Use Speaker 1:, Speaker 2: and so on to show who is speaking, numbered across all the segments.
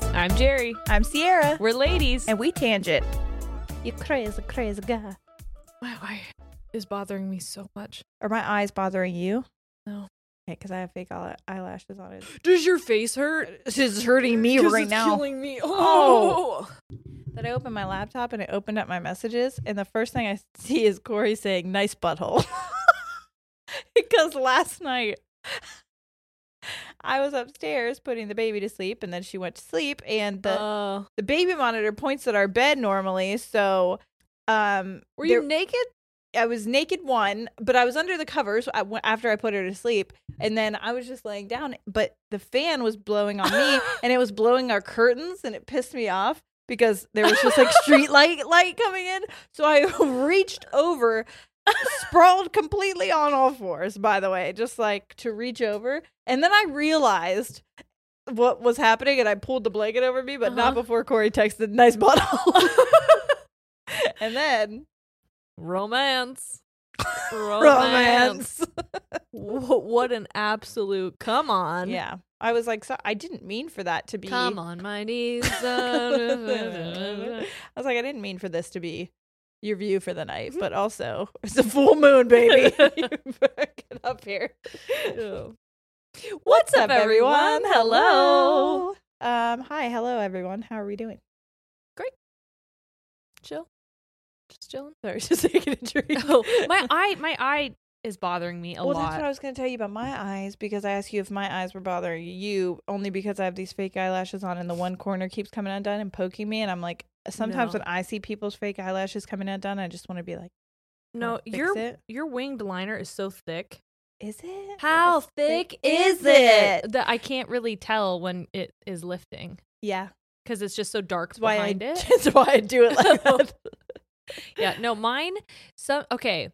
Speaker 1: Liz.
Speaker 2: I'm Jerry.
Speaker 1: I'm Sierra.
Speaker 2: We're ladies.
Speaker 1: And we tangent. You crazy, crazy guy.
Speaker 2: my eye is bothering me so much.
Speaker 1: Are my eyes bothering you?
Speaker 2: No.
Speaker 1: Okay, because I have fake eye- eyelashes on it.
Speaker 2: Does your face hurt?
Speaker 1: This is hurting me right
Speaker 2: it's
Speaker 1: now.
Speaker 2: Killing me.
Speaker 1: Oh.
Speaker 2: Oh.
Speaker 1: Then I opened my laptop and I opened up my messages, and the first thing I see is Corey saying, nice butthole. because last night I was upstairs putting the baby to sleep, and then she went to sleep, and the,
Speaker 2: Uh,
Speaker 1: the baby monitor points at our bed normally. So, um,
Speaker 2: were
Speaker 1: there-
Speaker 2: you naked?
Speaker 1: I was naked one, but I was under the covers after I put her to sleep, and then I was just laying down. But the fan was blowing on me, and it was blowing our curtains, and it pissed me off because there was just like street light light coming in. So I reached over, sprawled completely on all fours. By the way, just like to reach over, and then I realized what was happening, and I pulled the blanket over me, but not
Speaker 2: Uh-huh.
Speaker 1: before Corey texted "nice bottle." and then
Speaker 2: Romance.
Speaker 1: romance.
Speaker 2: Wh- what an absolute come on.
Speaker 1: Yeah. I was like, so, I didn't mean for that to be.
Speaker 2: Come on my knees.
Speaker 1: I was like, I didn't mean for this to be your view for the night, but also it's a full moon, baby. Get up here. What's up, everyone? Hello. Um, hi, hello, everyone. How are we doing? Great.
Speaker 2: Chill. Just chilling.
Speaker 1: Sorry, just taking a drink.
Speaker 2: Oh, my eye my eye is bothering me a
Speaker 1: well,
Speaker 2: lot.
Speaker 1: Well, that's what I was going to tell you about my eyes because I asked you if my eyes were bothering you only because I have these fake eyelashes on and the one corner keeps coming undone and poking me. And I'm like, sometimes
Speaker 2: No.
Speaker 1: when I see people's fake eyelashes coming undone, I just want to be like,
Speaker 2: no,
Speaker 1: fix
Speaker 2: your
Speaker 1: it.
Speaker 2: your winged liner is so thick.
Speaker 1: is it?
Speaker 2: How
Speaker 1: As
Speaker 2: thick is it? That I can't really tell when it is lifting
Speaker 1: Yeah.
Speaker 2: because it's just so dark
Speaker 1: That's why, I,
Speaker 2: behind it.
Speaker 1: that's why I do it like that.
Speaker 2: yeah, no, mine. So okay,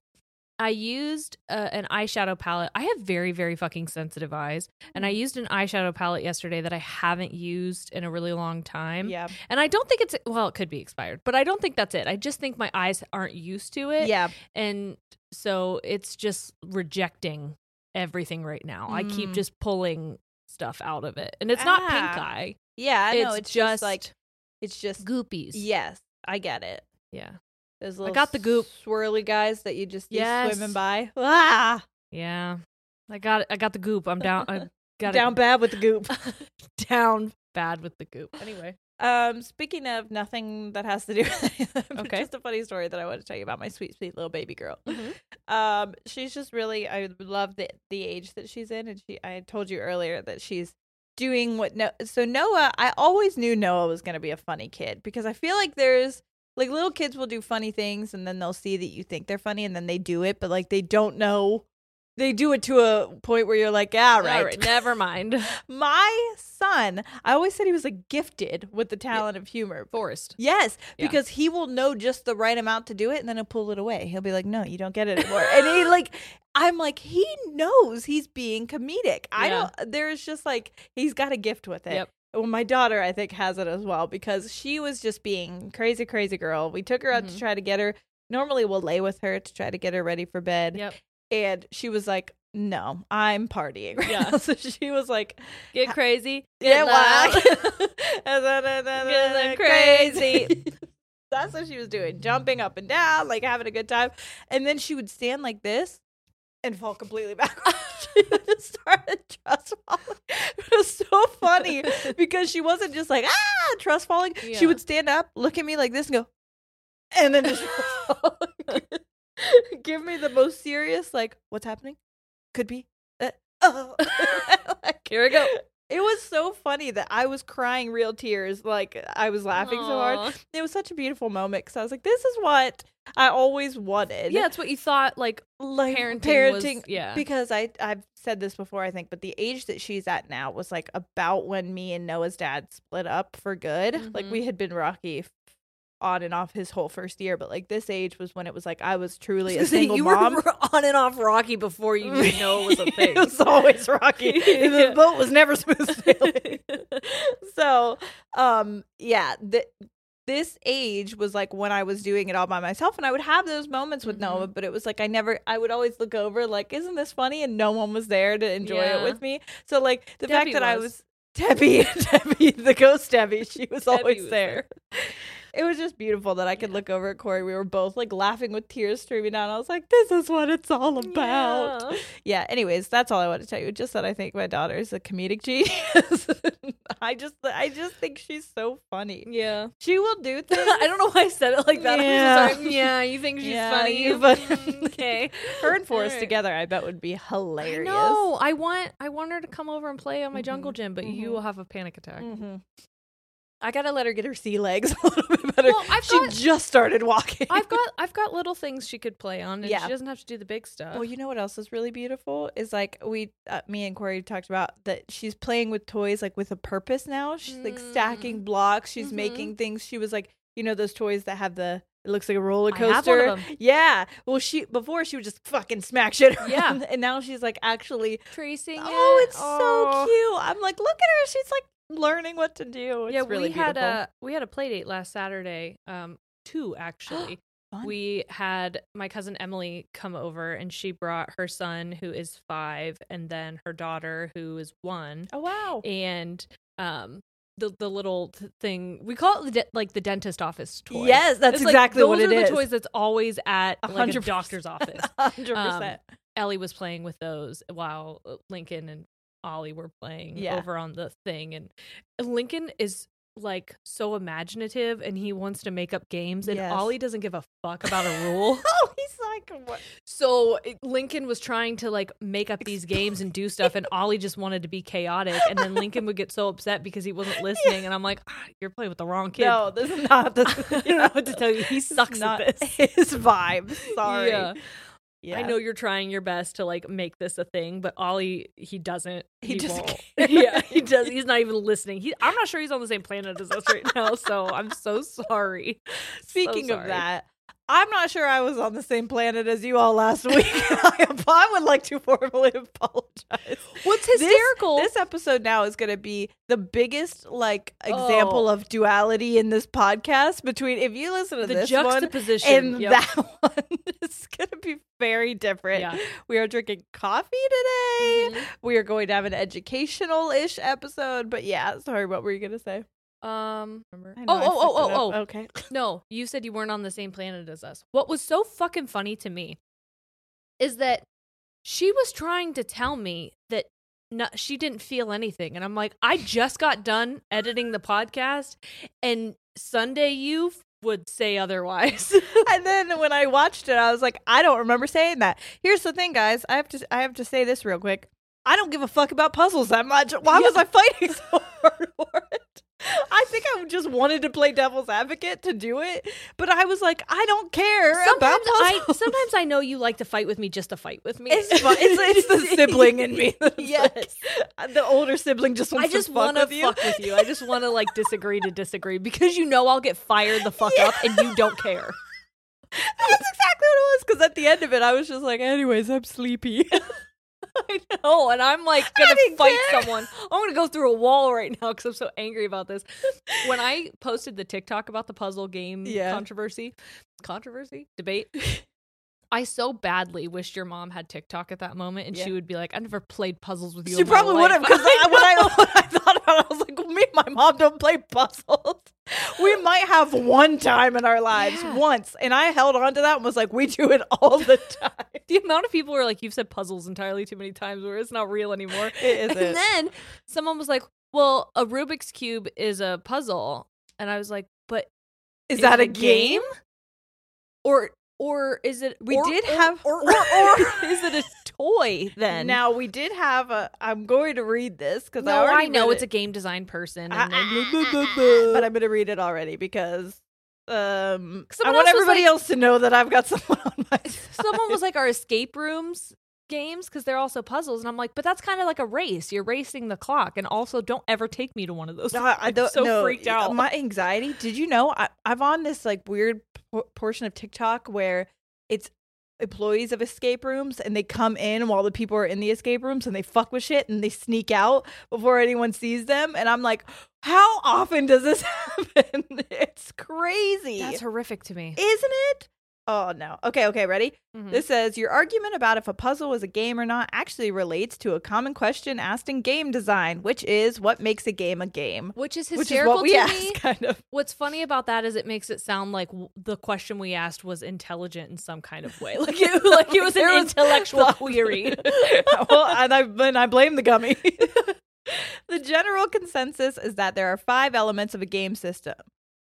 Speaker 2: I used uh, an eyeshadow palette. I have very, very fucking sensitive eyes, and I
Speaker 1: Mm.
Speaker 2: used an eyeshadow palette yesterday that I haven't used in a really long time.
Speaker 1: yeah.
Speaker 2: And I don't think it's well, it could be expired, but I don't think that's it. I just think my eyes aren't used to it.
Speaker 1: Yeah.
Speaker 2: And so it's just rejecting everything right now. I keep
Speaker 1: Mm.
Speaker 2: just pulling stuff out of it. And it's not pink
Speaker 1: Ah.
Speaker 2: eye.
Speaker 1: Yeah. I know.
Speaker 2: It's
Speaker 1: It's just
Speaker 2: just
Speaker 1: like, it's just,
Speaker 2: Goopies.
Speaker 1: yes, I get it.
Speaker 2: Yeah.
Speaker 1: Those little
Speaker 2: got the goop.
Speaker 1: swirly guys that you just
Speaker 2: Yes.
Speaker 1: swimming by. Ah,
Speaker 2: Yeah. I got I got the goop. I'm down I got
Speaker 1: down bad with the goop.
Speaker 2: down bad with the goop. Anyway.
Speaker 1: Um, speaking of nothing that has to do with it,
Speaker 2: Okay.
Speaker 1: just a funny story that I want to tell you about my sweet, sweet little baby girl.
Speaker 2: Mhm.
Speaker 1: Um, she's just really I love the the age that she's in, and she I told you earlier that she's doing what no so Noah I always knew Noah was gonna be a funny kid because I feel like there's like little kids will do funny things and then they'll see that you think they're funny and then they do it, but like they don't know they do it to a point where you're like, yeah, right.
Speaker 2: All right, never mind.
Speaker 1: My son, I always said he was like gifted with the talent of humor.
Speaker 2: Forest.
Speaker 1: Yes,
Speaker 2: Yeah.
Speaker 1: because he will know just the right amount to do it and then he'll pull it away. He'll be like, "No, you don't get it anymore." and he like I'm like, he knows he's being comedic. I don't there's just like he's got a gift with it.
Speaker 2: Yep.
Speaker 1: Well, my daughter I think has it as well because she was just being crazy crazy girl. We took her out to
Speaker 2: Mhm.
Speaker 1: try to get her Normally we'll lay with her to try to get her ready for bed.
Speaker 2: Yep.
Speaker 1: And she was like, "No, I'm partying." Right
Speaker 2: Yeah.
Speaker 1: So she was like,
Speaker 2: Get crazy.
Speaker 1: Get
Speaker 2: loud.
Speaker 1: wild.
Speaker 2: Get
Speaker 1: crazy. That's what she was doing, jumping up and down, like having a good time. And then she would stand like this and fall completely backwards. she just started trust falling. It was so funny because she wasn't just like, ah, trust falling. She would stand up, look at me like this, and go, and then just give me the most serious, like, what's happening? Could be. Uh, oh. Like,
Speaker 2: Here we go.
Speaker 1: It was so funny that I was crying real tears. Like I was laughing so hard. It was such a beautiful moment because I was like, "This is what I always wanted."
Speaker 2: Yeah, it's what you thought like
Speaker 1: like
Speaker 2: parenting was- yeah.
Speaker 1: Because I I've said this before, I think, but the age that she's at now was like about when me and Noah's dad split up for good. Like
Speaker 2: Mhm.
Speaker 1: we had been rocky on and off his whole first year, but like this age was when it was like I was truly a single
Speaker 2: you
Speaker 1: mom.
Speaker 2: were on and off Rocky before you didn't know it was a thing.
Speaker 1: it was always rocky. the boat was never smooth sailing. so, um, yeah, th- this age was like when I was doing it all by myself, and I would have those moments with Noah, but it was like I never, I would always look over, like, isn't this funny? And no one was there to enjoy
Speaker 2: Yeah.
Speaker 1: it with me. So, like, the
Speaker 2: Debbie
Speaker 1: fact that I
Speaker 2: was.
Speaker 1: was Debbie, Debbie, the ghost Debbie. She was
Speaker 2: Debbie
Speaker 1: always
Speaker 2: was
Speaker 1: there. It was just beautiful that I could look over at Corey. We were both like laughing with tears streaming down. I was like, "This is what it's all about."
Speaker 2: Yeah.
Speaker 1: Yeah. Anyways, that's all I want to tell you. Just that I think my daughter is a comedic genius. I just, I just think she's so funny.
Speaker 2: Yeah.
Speaker 1: She will do things.
Speaker 2: I don't know why I said it like that.
Speaker 1: Yeah.
Speaker 2: Like, yeah, you think she's
Speaker 1: Yeah,
Speaker 2: funny?
Speaker 1: you- but-
Speaker 2: Mm, okay.
Speaker 1: Her and Forrest
Speaker 2: Alright.
Speaker 1: together, I bet would be hilarious.
Speaker 2: No, I want I want her to come over and play on my
Speaker 1: Mhm,
Speaker 2: jungle gym, but you
Speaker 1: mhm.
Speaker 2: will have a panic attack.
Speaker 1: hmm I gotta let her get her sea legs a little bit better.
Speaker 2: Well, I've
Speaker 1: she
Speaker 2: got-
Speaker 1: just started walking.
Speaker 2: I've got I've got little things she could play on, and
Speaker 1: Yeah.
Speaker 2: she doesn't have to do the big stuff.
Speaker 1: Well, you know what else is really beautiful is like we, uh, me and Corey talked about that she's playing with toys like with a purpose now. She's like stacking blocks. She's
Speaker 2: Mhm.
Speaker 1: making things. She was like, you know, those toys that have the. It looks like a roller
Speaker 2: I have one
Speaker 1: coaster. Yeah. Well, she before she would just fucking smack shit.
Speaker 2: Yeah.
Speaker 1: and now she's like actually.
Speaker 2: Tracing.
Speaker 1: Oh,
Speaker 2: it.
Speaker 1: it's
Speaker 2: Oh.
Speaker 1: so cute. I'm like, look at her. She's like learning what to do. It's
Speaker 2: yeah,
Speaker 1: really
Speaker 2: we had
Speaker 1: beautiful.
Speaker 2: a we had a play date last Saturday. Um, two actually. We had my cousin Emily come over, and she brought her son who is five, and then her daughter who is one,
Speaker 1: oh wow.
Speaker 2: and um. The, the little thing we call it the de- like the dentist office toy.
Speaker 1: Yes, that's
Speaker 2: It's like,
Speaker 1: exactly what
Speaker 2: those
Speaker 1: it
Speaker 2: are the toys that's always at
Speaker 1: A
Speaker 2: like a
Speaker 1: hundred
Speaker 2: doctor's office.
Speaker 1: Hundred
Speaker 2: Um,
Speaker 1: percent.
Speaker 2: Ellie was playing with those while uh, Lincoln and Ollie were playing
Speaker 1: Yeah.
Speaker 2: over on the thing. And Lincoln is like so imaginative and he wants to make up games, and
Speaker 1: Yes.
Speaker 2: Ollie doesn't give a fuck about a rule.
Speaker 1: Oh, he's like, what?
Speaker 2: so Lincoln was trying to like make up these games and do stuff, and Ollie just wanted to be chaotic. And then Lincoln would get so upset because he wasn't listening. And I'm like, ah, you're playing with the wrong kid.
Speaker 1: No, this is not the.
Speaker 2: I don't know what to tell you. He sucks
Speaker 1: not
Speaker 2: at this.
Speaker 1: His vibe. Sorry.
Speaker 2: Yeah.
Speaker 1: Yeah.
Speaker 2: I know you're trying your best to like make this a thing, but Ollie he doesn't.
Speaker 1: He just
Speaker 2: won't.
Speaker 1: can't.
Speaker 2: yeah, he does. He's not even listening. He, I'm not sure he's on the same planet as us right now. So I'm so sorry. So
Speaker 1: Speaking of that, I'm not sure I was on the same planet as you all last week. I, would like to formally apologize.
Speaker 2: what's hysterical?
Speaker 1: This, episode now is going to be the biggest like example
Speaker 2: Oh.
Speaker 1: of duality in this podcast between if you listen to
Speaker 2: the
Speaker 1: this one
Speaker 2: juxtaposition
Speaker 1: and
Speaker 2: Yep.
Speaker 1: that one is going to be very different.
Speaker 2: Yeah.
Speaker 1: We are drinking coffee today.
Speaker 2: Mhm.
Speaker 1: We are going to have an educational ish episode. But yeah, sorry, what were you going to say?
Speaker 2: Um.
Speaker 1: I
Speaker 2: Oh,
Speaker 1: know I
Speaker 2: oh, oh, oh, oh.
Speaker 1: Okay.
Speaker 2: No, you said you weren't on the same planet as us. What was so fucking funny to me is that she was trying to tell me that no, she didn't feel anything. And I'm like, I just got done editing the podcast, and Sunday you would say otherwise.
Speaker 1: and then when I watched it, I was like, I don't remember saying that. Here's the thing, guys. I have to I have to say this real quick. I don't give a fuck about puzzles that much. Why was I fighting so hard for it? I think I just wanted to play devil's advocate to do it, but I was like, I don't care
Speaker 2: sometimes I sometimes I know you like to fight with me just to fight with me.
Speaker 1: it's, fun. it's it's the sibling in me.
Speaker 2: Yes.
Speaker 1: like- the older sibling just wants
Speaker 2: I just
Speaker 1: to
Speaker 2: want to
Speaker 1: you.
Speaker 2: fuck with you. I just want to like disagree to disagree because you know I'll get fired the fuck up and you don't care.
Speaker 1: That's exactly what it was. Because at the end of it, I was just like, anyways, I'm sleepy.
Speaker 2: I know, and I'm like gonna fight
Speaker 1: care.
Speaker 2: someone. I'm gonna go through a wall right now because I'm so angry about this. When I posted the TikTok about the puzzle game
Speaker 1: Yeah.
Speaker 2: controversy, controversy debate, I so badly wished your mom had TikTok at that moment, and she would be like, "I never played puzzles with you."
Speaker 1: She probably would have because
Speaker 2: I
Speaker 1: when I when I thought about it, I was like, well, me and my mom don't play puzzles. We might have one time in our lives,
Speaker 2: Yeah.
Speaker 1: once, and I held on to that and was like, we do it all the time.
Speaker 2: the amount of people were like, "You've said puzzles entirely too many times, where it's not real anymore."
Speaker 1: It
Speaker 2: And then someone was like, "Well, a Rubik's cube is a puzzle," and I was like, "But
Speaker 1: Is that a game?
Speaker 2: or or is it
Speaker 1: We
Speaker 2: or-
Speaker 1: did
Speaker 2: or-
Speaker 1: have-
Speaker 2: or, or, is it a toy then
Speaker 1: Now we did have a. I'm going to read this because
Speaker 2: no
Speaker 1: I
Speaker 2: i,
Speaker 1: already
Speaker 2: know
Speaker 1: read
Speaker 2: it's a game design person
Speaker 1: ah, but I'm going to read it already because um, I want everybody
Speaker 2: like-
Speaker 1: else to know that I've got someone on my side.
Speaker 2: someone was like our escape rooms games because they're also puzzles and i'm like but that's kind of like a race you're racing the clock and also don't ever take me to one of those
Speaker 1: No, I
Speaker 2: I'm
Speaker 1: don't
Speaker 2: so
Speaker 1: no,
Speaker 2: freaked out
Speaker 1: My anxiety. Did you know I, I'm on this like weird por- portion of TikTok where it's employees of escape rooms and they come in while the people are in the escape rooms and they fuck with shit and they sneak out before anyone sees them. And I'm like, how often does this happen? It's crazy,
Speaker 2: that's horrific to me
Speaker 1: isn't it? Oh no. Okay, okay, ready?
Speaker 2: Mhm.
Speaker 1: This says your argument about if a puzzle is a game or not actually relates to a common question asked in game design, which is what makes a game a game.
Speaker 2: Which is
Speaker 1: Which is
Speaker 2: hysterical to
Speaker 1: asked,
Speaker 2: me.
Speaker 1: kind of.
Speaker 2: What's funny about that is it makes it sound like w- the question we asked was intelligent in some kind of way, like it, like it was an
Speaker 1: was
Speaker 2: intellectual query.
Speaker 1: well, and I and I blame the gummy. the general consensus is that there are five elements of a game system.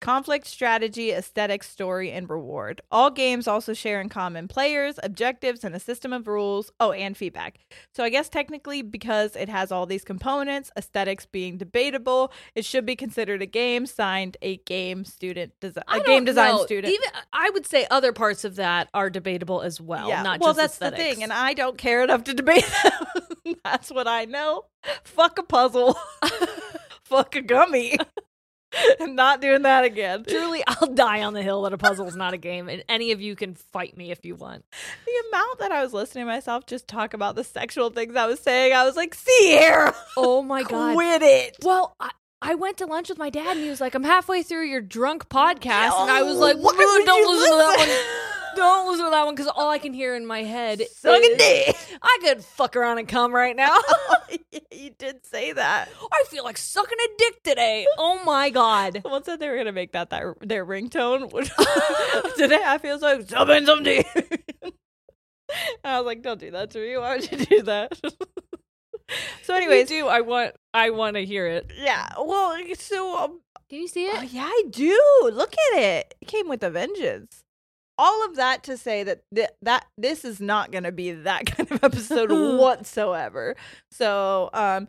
Speaker 1: Conflict, strategy, aesthetic, story, and reward. All games also share in common players, objectives, and a system of rules. Oh, and feedback. So I guess technically, because it has all these components, aesthetics being debatable, it should be considered a game. Signed, a game student, desi- a game design
Speaker 2: know.
Speaker 1: student.
Speaker 2: Even I would say other parts of that are debatable as well. not
Speaker 1: well,
Speaker 2: just
Speaker 1: that's
Speaker 2: aesthetics.
Speaker 1: the thing, and I don't care enough to debate them. that's what I know. Fuck a puzzle. Fuck a gummy. I'm not doing that again.
Speaker 2: Truly, I'll die on the hill that a puzzle is not a game, and any of you can fight me if you want.
Speaker 1: The amount that I was listening to myself just talk about the sexual things I was saying, I was like, Sierra,
Speaker 2: Oh my god!
Speaker 1: quit it.
Speaker 2: Well, I, I went to lunch with my dad, and he was like, "I'm halfway through your drunk podcast," and I was
Speaker 1: Oh,
Speaker 2: like, "Don't listen to that one. Don't listen to that one because all I can hear in my head
Speaker 1: Suck a
Speaker 2: is,
Speaker 1: dick.
Speaker 2: I could fuck around and come right now.
Speaker 1: you did say that.
Speaker 2: I feel like sucking a dick today. Oh my god!
Speaker 1: Someone said they were gonna make that, that their ringtone. Today I feel like something something. I was like, don't do that to me. Why would you do that? so, anyways,
Speaker 2: do I want I want to hear it?
Speaker 1: yeah. Well, so um,
Speaker 2: Can you see it?
Speaker 1: oh, yeah, I do. Look at it. It came with a vengeance. All of that to say that th- that this is not going to be that kind of episode whatsoever. So, um,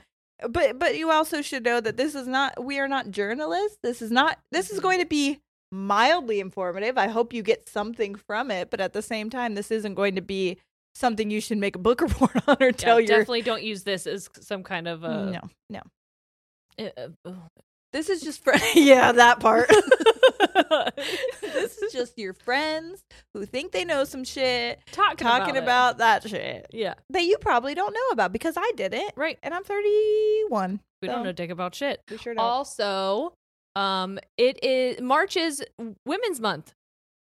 Speaker 1: but but you also should know that this is not. We are not journalists. This is not. This is going to be mildly informative. I hope you get something from it. But at the same time, this isn't going to be something you should make a book report on or
Speaker 2: Yeah,
Speaker 1: tell your.
Speaker 2: definitely don't use this as some kind of uh,
Speaker 1: no, no.
Speaker 2: uh,
Speaker 1: This is just for yeah that part. this is just your friends who think they know some shit
Speaker 2: talking
Speaker 1: talking
Speaker 2: about,
Speaker 1: about, that shit
Speaker 2: yeah
Speaker 1: that you probably don't know about because I didn't,
Speaker 2: right.
Speaker 1: and I'm 31.
Speaker 2: We
Speaker 1: So,
Speaker 2: don't know dick about shit.
Speaker 1: We sure don't.
Speaker 2: Also, um, it is March is Women's Month,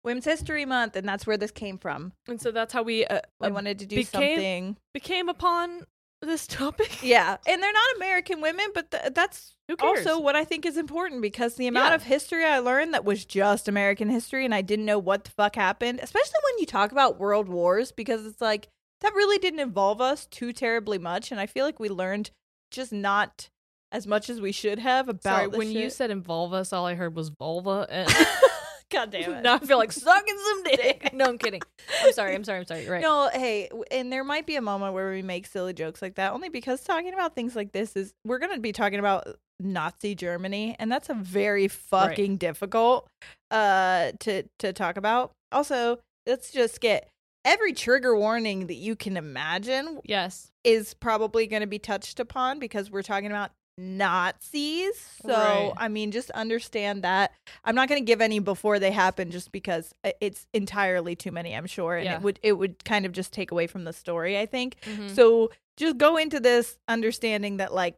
Speaker 1: Women's History Month, and that's where this came from.
Speaker 2: and so that's how we uh,
Speaker 1: I
Speaker 2: uh,
Speaker 1: wanted to do
Speaker 2: became-
Speaker 1: something.
Speaker 2: became upon this topic.
Speaker 1: Yeah, and they're not American women, but th- that's also what I think is important because the amount
Speaker 2: Yeah.
Speaker 1: of history I learned that was just American history and I didn't know what the fuck happened, especially when you talk about world wars, because it's like that really didn't involve us too terribly much. And I feel like we learned just not as much as we should have about
Speaker 2: Sorry, when you said involve us, all I heard was vulva, and
Speaker 1: God damn it.
Speaker 2: now I feel like sucking some dick. no, I'm kidding. I'm sorry. I'm sorry. I'm sorry. You're right.
Speaker 1: No, hey, and there might be a moment where we make silly jokes like that, only because talking about things like this is we're going to be talking about Nazi Germany, and that's a very fucking difficult uh to to talk about. Also, let's just get every trigger warning that you can imagine
Speaker 2: Yes.
Speaker 1: is probably going to be touched upon because we're talking about Nazis. So,
Speaker 2: Right.
Speaker 1: I mean, just understand that. I'm not going to give any before they happen just because it's entirely too many, I'm sure, and
Speaker 2: Yeah.
Speaker 1: it would it would kind of just take away from the story, I think.
Speaker 2: Mhm.
Speaker 1: So, just go into this understanding that like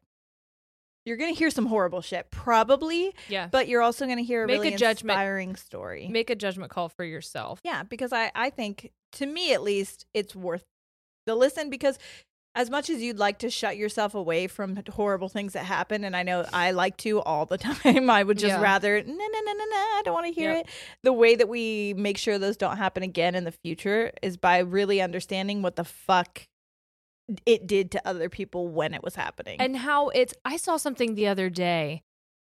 Speaker 1: you're going to hear some horrible shit probably,
Speaker 2: yeah.
Speaker 1: but you're also going to hear a
Speaker 2: Make a
Speaker 1: really
Speaker 2: judgment.
Speaker 1: inspiring story.
Speaker 2: Make a judgment call for yourself.
Speaker 1: Yeah, because I I think to me at least it's worth the listen because as much as you'd like to shut yourself away from horrible things that happen and I know I like to all the time, I would just
Speaker 2: Yeah.
Speaker 1: rather no no no no no, I don't want to hear
Speaker 2: Yep.
Speaker 1: it. The way that we make sure those don't happen again in the future is by really understanding what the fuck it did to other people when it was happening.
Speaker 2: and how it's i saw something the other day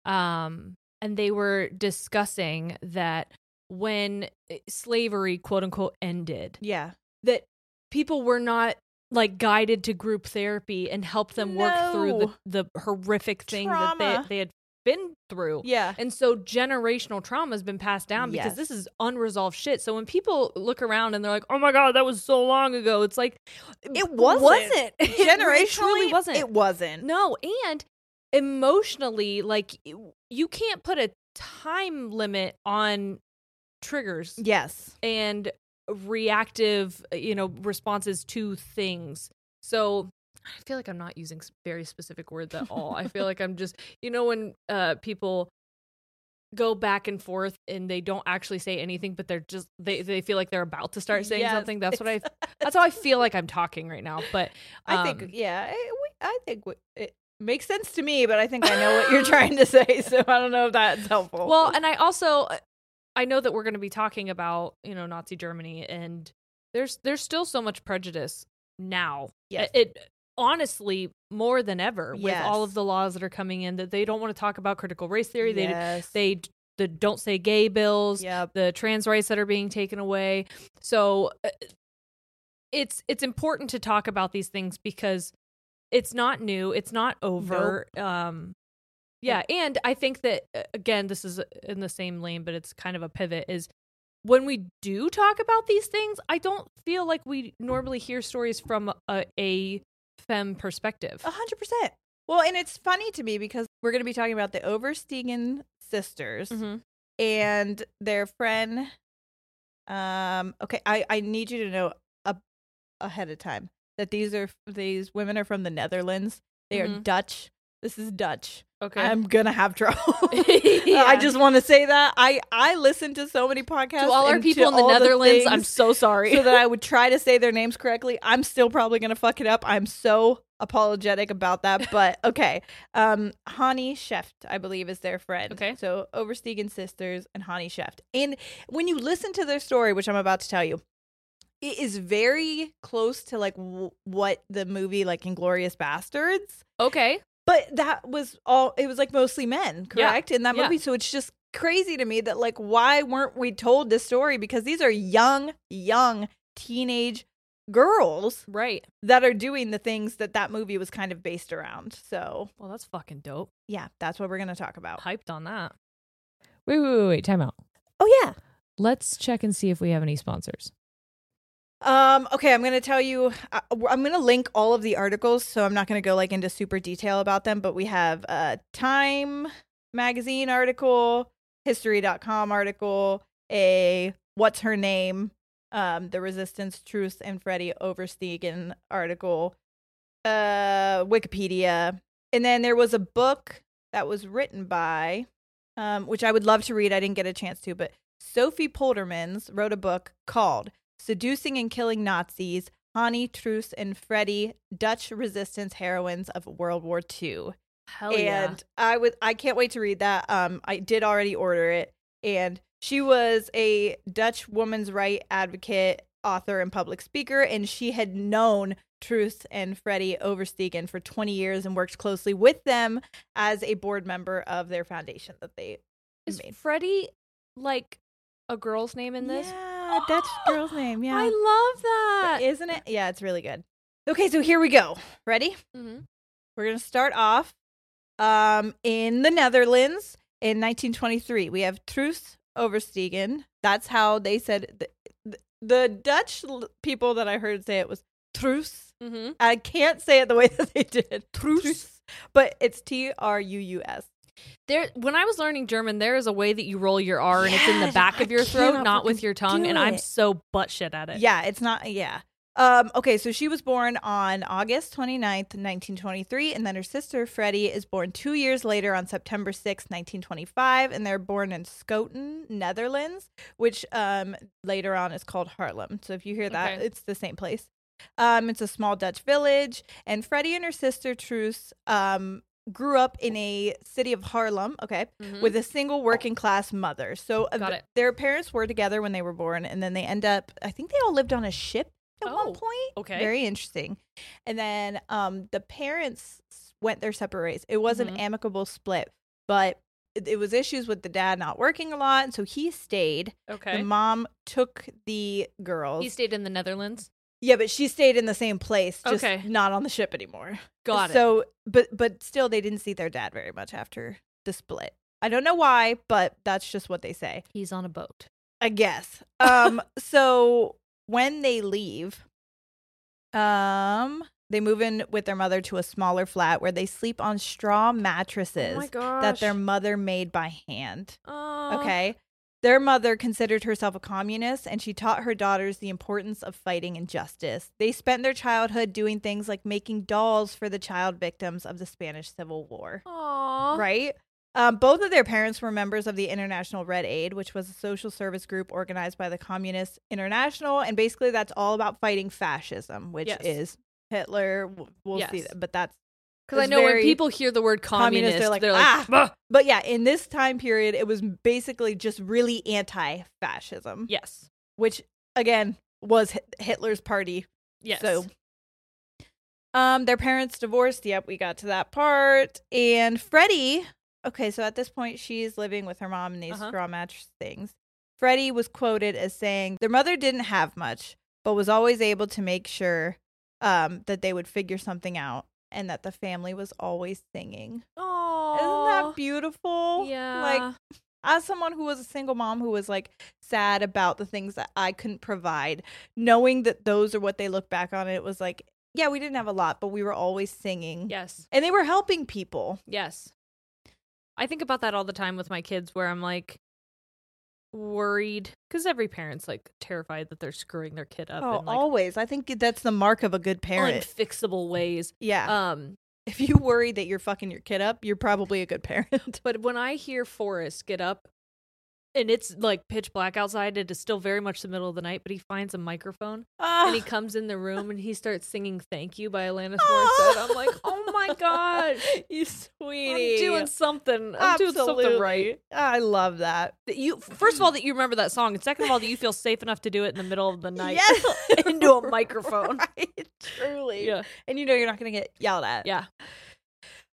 Speaker 2: um and they were discussing that when eh, slavery quote unquote ended
Speaker 1: yeah.
Speaker 2: that people were not like guided to group therapy and help them work through the, the horrific thing
Speaker 1: Trauma.
Speaker 2: that they, they had been through
Speaker 1: Yeah.
Speaker 2: and so generational trauma has been passed down because
Speaker 1: Yes.
Speaker 2: this is unresolved shit. So when people look around and they're like, "Oh my god, that was so long ago," it's like
Speaker 1: It wasn't.
Speaker 2: wasn't. It
Speaker 1: Generationally
Speaker 2: truly wasn't.
Speaker 1: It wasn't.
Speaker 2: No, and emotionally, like you can't put a time limit on triggers
Speaker 1: Yes.
Speaker 2: and reactive, uh, you know, responses to things. So I feel like I'm not using very specific words at all. I feel like I'm just, you know, when uh, people go back and forth and they don't actually say anything, but they're just they they feel like they're about to start saying
Speaker 1: Yes,
Speaker 2: something. That's what I. That's how I feel like I'm talking right now. But
Speaker 1: I
Speaker 2: um,
Speaker 1: think, yeah, I, we, I think we, it makes sense to me, but I think I know what you're trying to say, so I don't know if that's helpful.
Speaker 2: Well, and I also I know that we're going to be talking about you know Nazi Germany, and there's there's still so much prejudice now.
Speaker 1: Yes.
Speaker 2: It, it honestly more than ever with all of the laws that are coming in that they don't want to talk about critical race theory. They
Speaker 1: yes.
Speaker 2: they the don't say gay bills.
Speaker 1: yep.
Speaker 2: the trans rights that are being taken away. So uh, it's it's important to talk about these things because it's not new, it's not over. Um yeah, and I think that uh, again this is in the same lane but it's kind of a pivot is when we do talk about these things, I don't feel like we normally hear stories from a, a femme perspective.
Speaker 1: A hundred percent. Well, and it's funny to me because we're going to be talking about the Oversteegen sisters
Speaker 2: Mhm.
Speaker 1: and their friend. Um. Okay, I I need you to know a, ahead of time that these are these women are from the Netherlands. They are
Speaker 2: Mhm.
Speaker 1: Dutch. This is Dutch.
Speaker 2: Okay.
Speaker 1: I'm gonna have trouble.
Speaker 2: Yeah.
Speaker 1: I just want to say that I I listen to so many podcasts.
Speaker 2: to all our people in the Netherlands, I'm so sorry.
Speaker 1: so that I would try to say their names correctly. I'm still probably gonna fuck it up. I'm so apologetic about that, but okay. Um, Hannie Schaft, I believe, is their friend.
Speaker 2: Okay.
Speaker 1: so Oversteegen sisters and Hannie Schaft, and when you listen to their story, which I'm about to tell you. It is very close to like w- what the movie like Inglourious Basterds
Speaker 2: okay.
Speaker 1: But that was all it was like mostly men
Speaker 2: Yeah.
Speaker 1: correct in that
Speaker 2: Yeah.
Speaker 1: movie so it's just crazy to me that like why weren't we told this story because these are young young teenage girls
Speaker 2: Right.
Speaker 1: that are doing the things that that movie was kind of based around so
Speaker 2: Well, that's fucking dope.
Speaker 1: yeah that's what we're going to talk about
Speaker 2: Hyped on that.
Speaker 3: Wait, wait, wait, wait. Time out.
Speaker 1: oh yeah
Speaker 3: Let's check and see if we have any sponsors.
Speaker 1: Um, okay, I'm going to tell you, uh, I'm going to link all of the articles. So I'm not going to go like into super detail about them, but we have a Time magazine article, history.com article, a What's Her Name, um, the Resistance, Truus, and Freddie Oversteegen article, uh, Wikipedia. And then there was a book that was written by, um, which I would love to read. I didn't get a chance to, but Sophie Poldermans wrote a book called Seducing and Killing Nazis, Hannie, Truus, and Freddie, Dutch Resistance Heroines of World War II.
Speaker 2: Hell yeah.
Speaker 1: and I would I can't wait to read that. Um I did already order it. And she was a Dutch woman's right advocate, author, and public speaker, and she had known Truus and Freddie Oversteegen for 20 years and worked closely with them as a board member of their foundation that they
Speaker 2: Is
Speaker 1: made.
Speaker 2: Freddie like a girl's name in this?
Speaker 1: Yeah, Dutch girl's name. Yeah.
Speaker 2: I love that.
Speaker 1: Isn't it? Yeah, it's really good. Okay, so here we go. Ready?
Speaker 2: Mhm.
Speaker 1: We're going to start off um, in the Netherlands in 1923. We have Truus Oversteegen. That's how they said the, the, the Dutch l- people that I heard say it was Truus.
Speaker 2: Mhm.
Speaker 1: I can't say it the way that they did. Truus. But it's T R U U S.
Speaker 2: There, when I was learning German, there is a way that you roll your R and it's in the back of your throat, not with your tongue, and I'm so butt shit at it.
Speaker 1: Yeah, it's not. Yeah. Um, okay, so she was born on August 29th, 1923, and then her sister Freddie is born two years later on September 6th, 1925, and they're born in Schoten, Netherlands, which um, later on is called Haarlem. So if you hear that,
Speaker 2: Okay.
Speaker 1: it's the same place. Um, it's a small Dutch village, and Freddie and her sister Truus um, grew up in a city of Haarlem, okay,
Speaker 2: Mhm.
Speaker 1: with a single working class mother. So uh,
Speaker 2: Got
Speaker 1: th-
Speaker 2: it.
Speaker 1: their parents were together when they were born, and then they end up. I think they all lived on a ship at
Speaker 2: Oh,
Speaker 1: one point.
Speaker 2: okay.
Speaker 1: very interesting. And then um, the parents went their separate ways. It was
Speaker 2: Mhm.
Speaker 1: an amicable split, but it, it was issues with the dad not working a lot, and so he stayed.
Speaker 2: okay.
Speaker 1: The mom took the girls.
Speaker 2: He stayed in the Netherlands.
Speaker 1: Yeah, but she stayed in the same place, just
Speaker 2: Okay.
Speaker 1: not on the ship anymore.
Speaker 2: Got it.
Speaker 1: So, but but still, they didn't see their dad very much after the split. I don't know why, but that's just what they say.
Speaker 2: He's on a boat.
Speaker 1: I guess. Um, so when they leave, um, they move in with their mother to a smaller flat where they sleep on straw mattresses
Speaker 2: oh
Speaker 1: that their mother made by hand.
Speaker 2: Oh.
Speaker 1: Okay. Their mother considered herself a communist and she taught her daughters the importance of fighting injustice. They spent their childhood doing things like making dolls for the child victims of the Spanish Civil War.
Speaker 2: Aw.
Speaker 1: Right? Um, both of their parents were members of the International Red Aid, which was a social service group organized by the Communist International, and basically that's all about fighting fascism, which
Speaker 2: Yes.
Speaker 1: is Hitler. We'll see that, but that's
Speaker 2: Because I know when people hear the word
Speaker 1: communist,
Speaker 2: communist,
Speaker 1: they're like,
Speaker 2: "Ah."
Speaker 1: "Ah." but yeah, in this time period, it was basically just really anti-fascism,
Speaker 2: yes,
Speaker 1: which again was Hitler's party
Speaker 2: yes.
Speaker 1: So, um, their parents divorced. Yep, we got to that part. And Freddie, okay, so at this point, she's living with her mom in these
Speaker 2: Uh-huh.
Speaker 1: straw mattress things. Freddie was quoted as saying, "Their mother didn't have much, but was always able to make sure um, that they would figure something out, and that the family was always singing."
Speaker 2: Oh,
Speaker 1: Isn't that beautiful?
Speaker 2: Yeah.
Speaker 1: Like as someone who was a single mom who was like sad about the things that I couldn't provide, knowing that those are what they look back on, it was like, yeah, we didn't have a lot, but we were always singing.
Speaker 2: yes,
Speaker 1: And they were helping people.
Speaker 2: yes. I think about that all the time with my kids, where I'm like worried because every parent's like terrified that they're screwing their kid up
Speaker 1: Oh,
Speaker 2: in like
Speaker 1: always. I think that's the mark of a good parent.
Speaker 2: unfixable ways.
Speaker 1: yeah.
Speaker 2: Um,
Speaker 1: if you worry that you're fucking your kid up, you're probably a good parent.
Speaker 2: But when I hear Forrest get up and it's like pitch black outside, it is still very much the middle of the night, but he finds a microphone and he ah. comes in the room and he starts singing Thank You by Alanis ah. Morissette. I'm like, oh my God.
Speaker 1: you sweetie.
Speaker 2: I'm doing something. I'm doing something right.
Speaker 1: I love that.
Speaker 2: That you first of all that you remember that song, and second of all that you feel safe enough to do it in the middle of the night
Speaker 1: Yes.
Speaker 2: into a microphone.
Speaker 1: Right, truly.
Speaker 2: Yeah,
Speaker 1: And you know you're not going to get yelled at.
Speaker 2: yeah,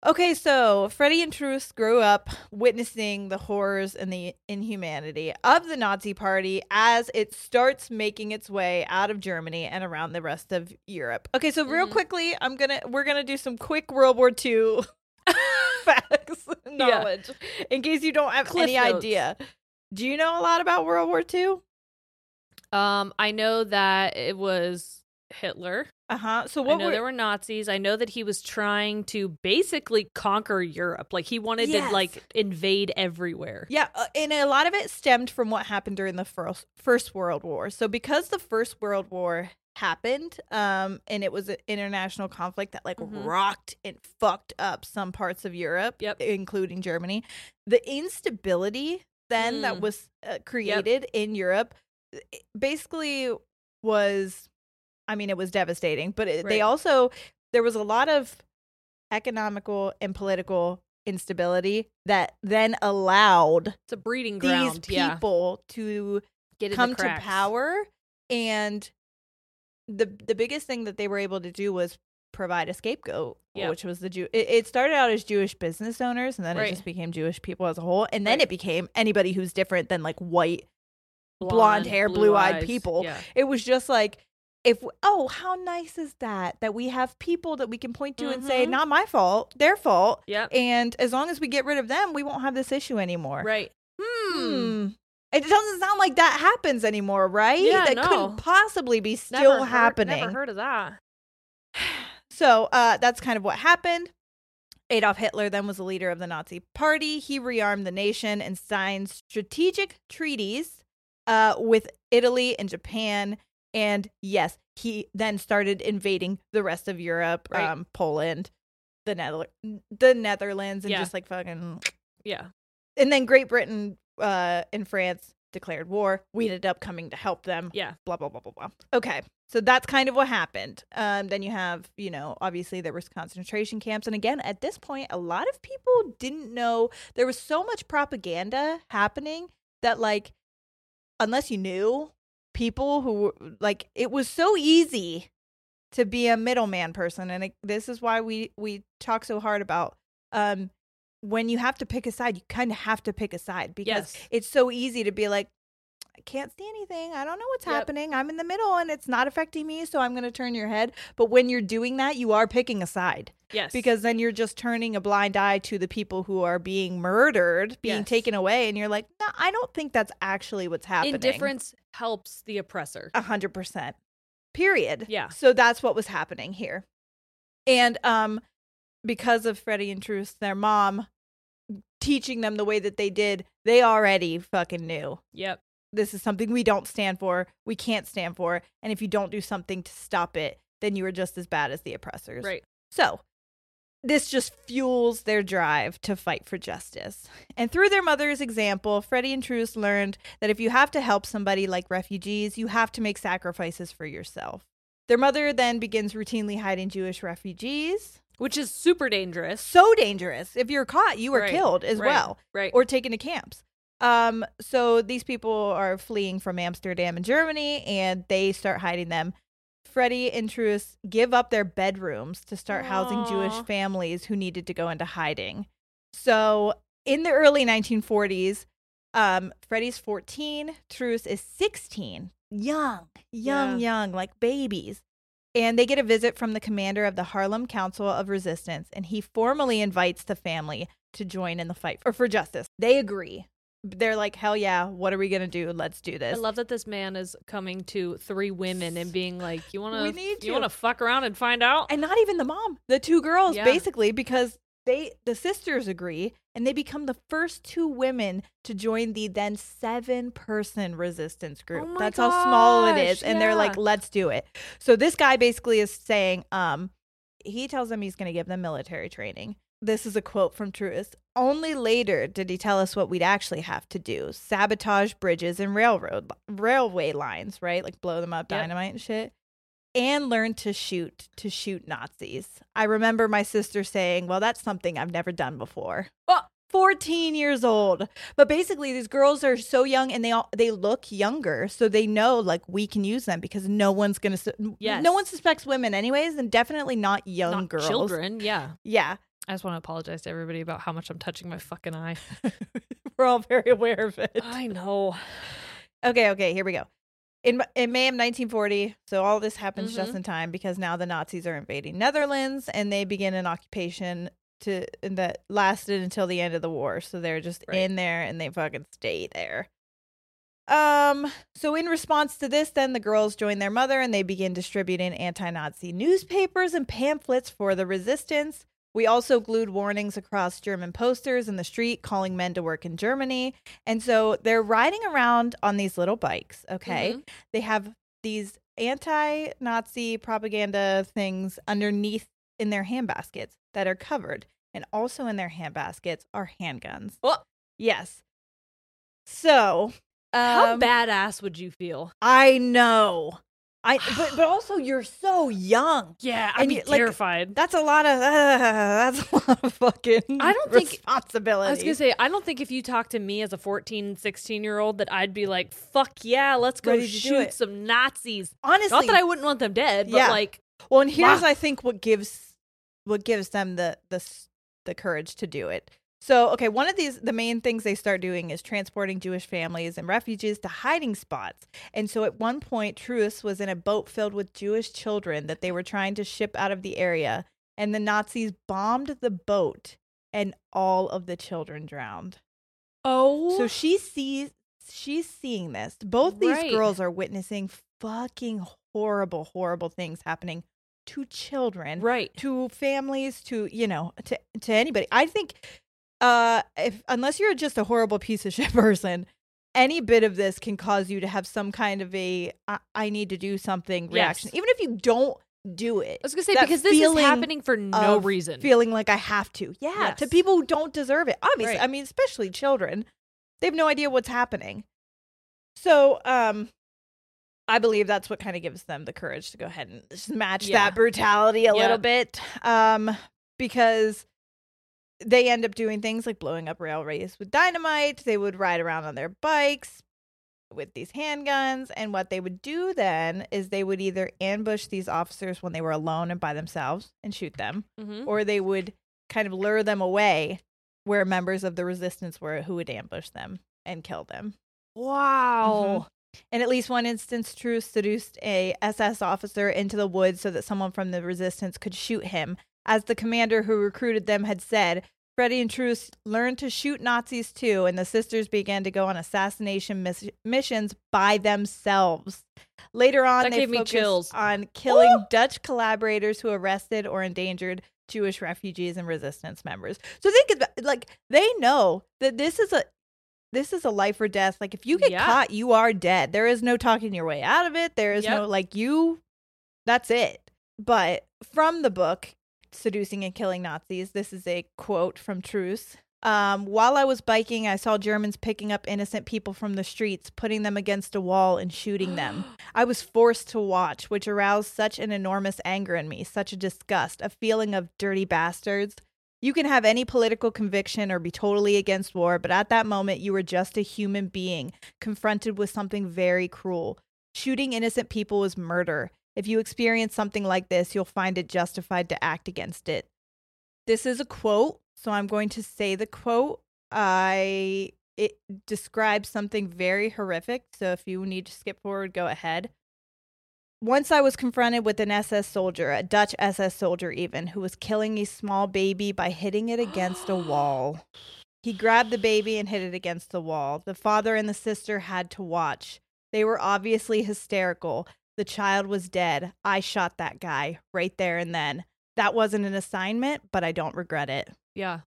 Speaker 1: Okay, so Freddie and Truus grew up witnessing the horrors and the inhumanity of the Nazi Party as it starts making its way out of Germany and around the rest of Europe. Okay, so real
Speaker 2: Mhm.
Speaker 1: quickly, I'm gonna we're gonna do some quick World War II facts knowledge in case you don't have
Speaker 2: Cliff
Speaker 1: any
Speaker 2: notes.
Speaker 1: idea. Do you know a lot about World War II?
Speaker 2: Um, I know that it was Hitler.
Speaker 1: Uh huh. So
Speaker 2: I know
Speaker 1: were,
Speaker 2: there were Nazis. I know that he was trying to basically conquer Europe. Like he wanted
Speaker 1: Yes.
Speaker 2: to like invade everywhere.
Speaker 1: Yeah, uh, and a lot of it stemmed from what happened during the first First World War. So because the First World War happened, um, and it was an international conflict that like
Speaker 2: Mhm.
Speaker 1: rocked and fucked up some parts of Europe,
Speaker 2: Yep.
Speaker 1: including Germany. The instability then that
Speaker 2: Mm.
Speaker 1: was uh, created in Europe basically was, I mean, it was devastating. But it, they also there was a lot of economical and political instability that then allowed
Speaker 2: It's a breeding
Speaker 1: these
Speaker 2: ground. yeah,
Speaker 1: people to
Speaker 2: get
Speaker 1: come to power and the the biggest thing that they were able to do was provide a scapegoat
Speaker 2: Yeah.
Speaker 1: which was the Jew it, it started out as Jewish business owners and then
Speaker 2: Right.
Speaker 1: it just became Jewish people as a whole and then
Speaker 2: Right.
Speaker 1: it became anybody who's different than like white blonde hair, blue-eyed people.
Speaker 2: Yeah.
Speaker 1: it was just like if oh how nice is that that we have people that we can point to and say
Speaker 2: Mhm.
Speaker 1: not my fault their fault
Speaker 2: Yep.
Speaker 1: and as long as we get rid of them we won't have this issue anymore
Speaker 2: Right. Hmm.
Speaker 1: Hmm. It doesn't sound like that happens anymore, right?
Speaker 2: Yeah,
Speaker 1: that
Speaker 2: no.
Speaker 1: couldn't possibly be still
Speaker 2: Never heard-
Speaker 1: happening.
Speaker 2: Never heard of that.
Speaker 1: So uh, that's kind of what happened. Adolf Hitler then was the leader of the Nazi Party. He rearmed the nation and signed strategic treaties uh, with Italy and Japan. And yes, he then started invading the rest of Europe,
Speaker 2: Right.
Speaker 1: um, Poland, the Nether- the Netherlands, and
Speaker 2: Yeah.
Speaker 1: just like fucking
Speaker 2: Yeah.
Speaker 1: and then Great Britain uh, and France declared war. We ended up coming to help them.
Speaker 2: Yeah.
Speaker 1: Blah blah blah blah blah. Okay, so that's kind of what happened. Um, then you have, you know, obviously there was concentration camps, and again, at this point, a lot of people didn't know there was so much propaganda happening that, like, unless you knew people who like, it was so easy to be a middleman person, and it, this is why we we talk so hard about um when you have to pick a side, you kind of have to pick a side because
Speaker 2: Yes.
Speaker 1: it's so easy to be like, can't see anything. I don't know what's
Speaker 2: Yep.
Speaker 1: happening. I'm in the middle and it's not affecting me, so I'm going to turn your head. But when you're doing that, you are picking a side
Speaker 2: Yes.
Speaker 1: because then you're just turning a blind eye to the people who are being murdered, being
Speaker 2: Yes.
Speaker 1: taken away, and you're like, no, I don't think that's actually what's happening.
Speaker 2: indifference helps the oppressor.
Speaker 1: A hundred percent. Period.
Speaker 2: Yeah.
Speaker 1: So that's what was happening here. And um because of Freddie and Truus, their mom teaching them the way that they did, they already fucking knew.
Speaker 2: Yep.
Speaker 1: This is something we don't stand for, we can't stand for, and if you don't do something to stop it, then you are just as bad as the oppressors.
Speaker 2: Right.
Speaker 1: So this just fuels their drive to fight for justice. And through their mother's example, Freddie and Truus learned that if you have to help somebody like refugees, you have to make sacrifices for yourself. Their mother then begins routinely hiding Jewish refugees.
Speaker 2: Which is super dangerous.
Speaker 1: So dangerous. If you're caught, you are
Speaker 2: Right,
Speaker 1: killed as
Speaker 2: right,
Speaker 1: well
Speaker 2: Right.
Speaker 1: or taken to camps. Um, so these people are fleeing from Amsterdam and Germany, and they start hiding them. Freddie and Truus give up their bedrooms to start housing Jewish families who needed to go into hiding. So in the early 1940s, um, Freddie's 14, Truus is 16, young, young, young, like babies. And they get a visit from the commander of the Haarlem Council of Resistance, and he formally invites the family to join in the fight for, for justice. They agree. They're like, hell yeah, what are we to do? Let's do this.
Speaker 2: I love that this man is coming to three women and being like, "You want
Speaker 1: We
Speaker 2: to?
Speaker 1: need
Speaker 2: You
Speaker 1: to."
Speaker 2: want to fuck around and find out?"
Speaker 1: and not even the mom, the two girls,
Speaker 2: Yeah.
Speaker 1: basically, because they, the sisters agree, and they become the first two women to join the then seven person resistance group.
Speaker 2: Oh
Speaker 1: That's how small it is.
Speaker 2: gosh,
Speaker 1: And they're like, let's do it. So this guy basically is saying, um, he tells them he's going to give them military training. This is a quote from Truist. Only later did he tell us what we'd actually have to do: sabotage bridges and railroad railway lines, right? Like blow them up,
Speaker 2: Yep.
Speaker 1: dynamite and shit, and learn to shoot to shoot Nazis. I remember my sister saying, "Well, that's something I've never done before." Oh, 14 years old. But basically these girls are so young and they all they look younger, so they know like we can use them because no one's going to
Speaker 2: Yes.
Speaker 1: no one suspects women anyways and definitely not young
Speaker 2: Not
Speaker 1: girls.
Speaker 2: children. Yeah.
Speaker 1: Yeah.
Speaker 2: I just want to apologize to everybody about how much I'm touching my fucking eye.
Speaker 1: We're all very aware of it.
Speaker 2: I know.
Speaker 1: Okay, okay, here we go. In, in May of 1940, so all this happens just
Speaker 2: Mhm.
Speaker 1: in time because now the Nazis are invading Netherlands and they begin an occupation to and that lasted until the end of the war. So they're just
Speaker 2: Right.
Speaker 1: in there and they fucking stay there. Um, so in response to this, then the girls join their mother and they begin distributing anti-Nazi newspapers and pamphlets for the resistance. We also glued warnings across German posters in the street calling men to work in Germany. And so they're riding around on these little bikes, okay?
Speaker 2: Mhm.
Speaker 1: They have these anti Nazi propaganda things underneath in their handbaskets that are covered. And also in their handbaskets are handguns.
Speaker 2: What?
Speaker 1: Yes. So,
Speaker 2: How
Speaker 1: um,
Speaker 2: badass would you feel?
Speaker 1: I know. I but but also you're so young.
Speaker 2: Yeah,
Speaker 1: I'd be
Speaker 2: be
Speaker 1: And, like,
Speaker 2: terrified.
Speaker 1: That's a lot of uh, that's a lot of fucking
Speaker 2: I don't think-
Speaker 1: responsibility.
Speaker 2: I was gonna say, I don't think if you talk to me as a 14, 16 year old that I'd be like, fuck yeah, let's go
Speaker 1: to
Speaker 2: shoot some Nazis.
Speaker 1: honestly
Speaker 2: Not that I wouldn't want them dead, but
Speaker 1: Yeah.
Speaker 2: like,
Speaker 1: Well, and here's
Speaker 2: Wow.
Speaker 1: I think what gives what gives them the the the courage to do it. So, okay, one of these the main things they start doing is transporting Jewish families and refugees to hiding spots. And so at one point Truus was in a boat filled with Jewish children that they were trying to ship out of the area, and the Nazis bombed the boat and all of the children drowned.
Speaker 2: oh,
Speaker 1: So she sees she's seeing this. Both these
Speaker 2: Right.
Speaker 1: girls are witnessing fucking horrible horrible things happening to children,
Speaker 2: right.
Speaker 1: to families, to you know, to to anybody. I think uh if unless you're just a horrible piece of shit person, any bit of this can cause you to have some kind of a I, I need to do something reaction.
Speaker 2: Yes.
Speaker 1: Even if you don't do it.
Speaker 2: I was gonna say
Speaker 1: that
Speaker 2: because this is happening for no reason.
Speaker 1: Feeling like I have to. Yeah, to people who don't deserve it. Obviously.
Speaker 2: Right.
Speaker 1: I mean, especially children. They have no idea what's happening. So, um I believe that's what kind of gives them the courage to go ahead and match
Speaker 2: Yeah.
Speaker 1: that brutality a little bit. Um because they end up doing things like blowing up railways with dynamite. They would ride around on their bikes with these handguns. And what they would do then is they would either ambush these officers when they were alone and by themselves and shoot them,
Speaker 2: Mhm.
Speaker 1: or they would kind of lure them away where members of the resistance were who would ambush them and kill them.
Speaker 2: Wow.
Speaker 1: In at least one instance, Truus seduced a SS officer into the woods so that someone from the resistance could shoot him. As the commander who recruited them had said, Freddie and Truus learned to shoot Nazis too, and the sisters began to go on assassination miss- missions by themselves. Later on,
Speaker 2: That
Speaker 1: they
Speaker 2: gave me
Speaker 1: focused
Speaker 2: chills.
Speaker 1: on killing Dutch collaborators who arrested or endangered Jewish refugees and resistance members. So think about like they know that this is a this is a life or death. Like if you get
Speaker 2: Yeah.
Speaker 1: caught, you are dead. There is no talking your way out of it. There is
Speaker 2: Yep.
Speaker 1: no like you that's it. But from the book, seducing and killing Nazis. This is a quote from Truus. Um, while I was biking, I saw Germans picking up innocent people from the streets, putting them against a wall, and shooting them. I was forced to watch, which aroused such an enormous anger in me, such a disgust, a feeling of dirty bastards. You can have any political conviction or be totally against war, but at that moment, you were just a human being confronted with something very cruel. Shooting innocent people was murder. If you experience something like this, you'll find it justified to act against it. This is a quote, so I'm going to say the quote. I it describes something very horrific, so if you need to skip forward, go ahead. Once I was confronted with an SS soldier, a Dutch SS soldier even, who was killing a small baby by hitting it against a wall. He grabbed the baby and hit it against the wall. The father and the sister had to watch. They were obviously hysterical. The child was dead. I shot that guy right there and then. That wasn't an assignment, but I don't regret it.
Speaker 2: Yeah.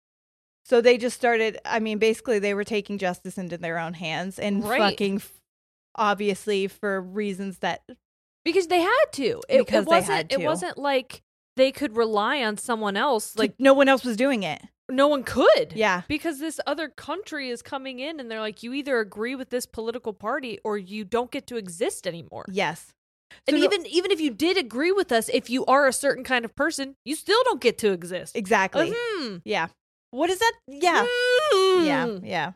Speaker 1: So they just started, I mean, basically they were taking justice into their own hands and
Speaker 2: Right.
Speaker 1: fucking f- obviously for reasons that
Speaker 2: Because they had to. It,
Speaker 1: Because
Speaker 2: it
Speaker 1: they
Speaker 2: wasn't
Speaker 1: had
Speaker 2: it wasn't like they could rely on someone else.
Speaker 1: Like no one else was doing it.
Speaker 2: no one could.
Speaker 1: Yeah.
Speaker 2: Because this other country is coming in and they're like, you either agree with this political party or you don't get to exist anymore.
Speaker 1: Yes.
Speaker 2: And
Speaker 1: So no-
Speaker 2: even even if you did agree with us, if you are a certain kind of person, you still don't get to exist.
Speaker 1: exactly.
Speaker 2: Mhm.
Speaker 1: Yeah. What is that? Yeah. Yeah,
Speaker 2: Mm.
Speaker 1: yeah.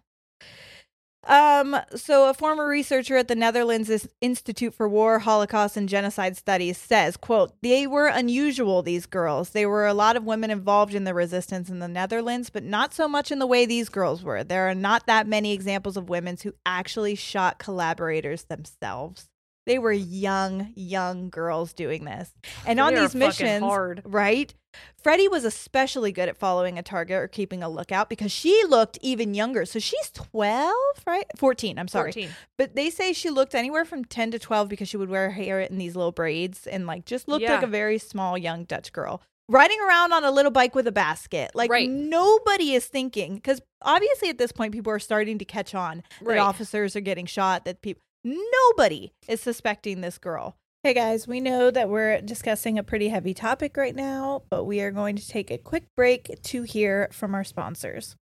Speaker 1: Um, so a former researcher at the Netherlands Institute for War, Holocaust, and Genocide Studies says, quote, they were unusual, these girls. There were a lot of women involved in the resistance in the Netherlands, but not so much in the way these girls were. There are not that many examples of women who actually shot collaborators themselves. They were young, young girls doing this. And on
Speaker 2: They are
Speaker 1: these missions,
Speaker 2: hard.
Speaker 1: right? Freddie was especially good at following a target or keeping a lookout because she looked even younger. So she's 12, right? 14, I'm sorry.
Speaker 2: 14.
Speaker 1: But they say she looked anywhere from 10 to 12 because she would wear her hair in these little braids and like just looked
Speaker 2: Yeah.
Speaker 1: like a very small young Dutch girl. Riding around on a little bike with a basket. Like
Speaker 2: Right.
Speaker 1: nobody is thinking because obviously at this point people are starting to catch on
Speaker 2: Right.
Speaker 1: that officers are getting shot, that people nobody is suspecting this girl. Hey guys, we know that we're discussing a pretty heavy topic right now, but we are going to take a quick break to hear from our sponsors.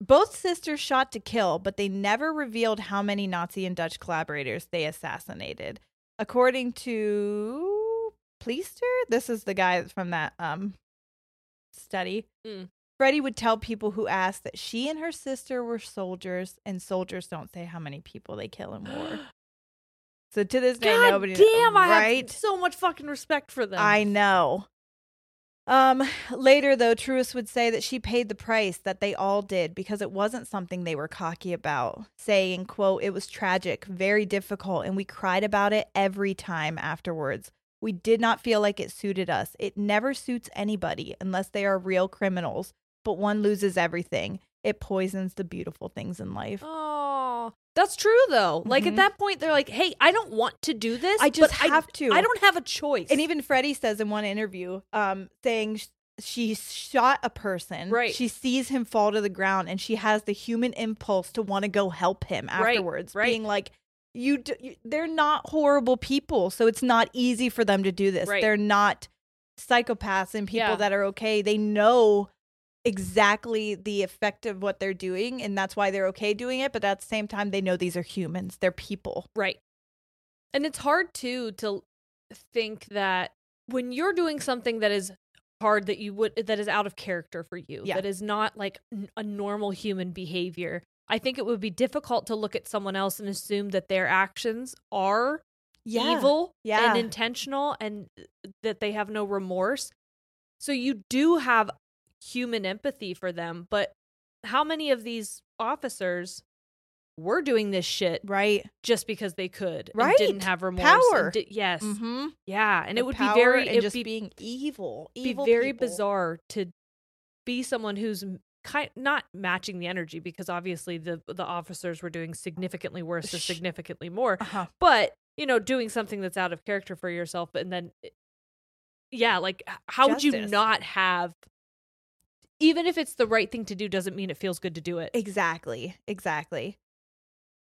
Speaker 1: Both sisters shot to kill, but they never revealed how many Nazi and Dutch collaborators they assassinated. According to Pleister, this is the guy from that um study.
Speaker 2: Mm.
Speaker 1: Freddie would tell people who asked that she and her sister were soldiers, and soldiers don't say how many people they kill in war. So to this day,
Speaker 2: God
Speaker 1: nobody
Speaker 2: damn, I
Speaker 1: right?
Speaker 2: have so much fucking respect for them.
Speaker 1: I know. Um, later though, Truus would say that she paid the price that they all did because it wasn't something they were cocky about, saying, quote, it was tragic, very difficult, and we cried about it every time afterwards. We did not feel like it suited us. It never suits anybody unless they are real criminals, but one loses everything. It poisons the beautiful things in life.
Speaker 2: Oh, that's true though. Like
Speaker 1: Mhm.
Speaker 2: at that point, they're like, "Hey, I don't want to do this.
Speaker 1: I just have to."
Speaker 2: I don't have a choice."
Speaker 1: And even Freddie says in one interview, um, saying she shot a person.
Speaker 2: Right.
Speaker 1: She sees him fall to the ground, and she has the human impulse to want to go help him
Speaker 2: Right,
Speaker 1: afterwards,
Speaker 2: right.
Speaker 1: being like, "You, d- you, they're not horrible people, so it's not easy for them to do this.
Speaker 2: Right.
Speaker 1: They're not psychopaths and people
Speaker 2: Yeah.
Speaker 1: that are okay. They know." Exactly the effect of what they're doing, and that's why they're okay doing it. But at the same time, they know these are humans; they're people.
Speaker 2: right. And it's hard too to think that when you're doing something that is hard that you would that is out of character for you,
Speaker 1: Yeah.
Speaker 2: that is not like a normal human behavior. I think it would be difficult to look at someone else and assume that their actions are evil
Speaker 1: Yeah.
Speaker 2: and intentional and uh, that they have no remorse. So you do have human empathy for them, but how many of these officers were doing this shit
Speaker 1: right.
Speaker 2: just because they could and
Speaker 1: Right.
Speaker 2: didn't have remorse?
Speaker 1: Power.
Speaker 2: di- yes.
Speaker 1: Mm-hmm.
Speaker 2: Yeah, and
Speaker 1: the
Speaker 2: it would be very it
Speaker 1: just
Speaker 2: be,
Speaker 1: being evil,
Speaker 2: be
Speaker 1: evil
Speaker 2: very
Speaker 1: people.
Speaker 2: bizarre to be someone who's kind not matching the energy because obviously the the officers were doing significantly worse or significantly more
Speaker 1: Uh-huh.
Speaker 2: but you know doing something that's out of character for yourself and then yeah like how would you not have even if it's the right thing to do doesn't mean it feels good to do it
Speaker 1: Exactly, exactly.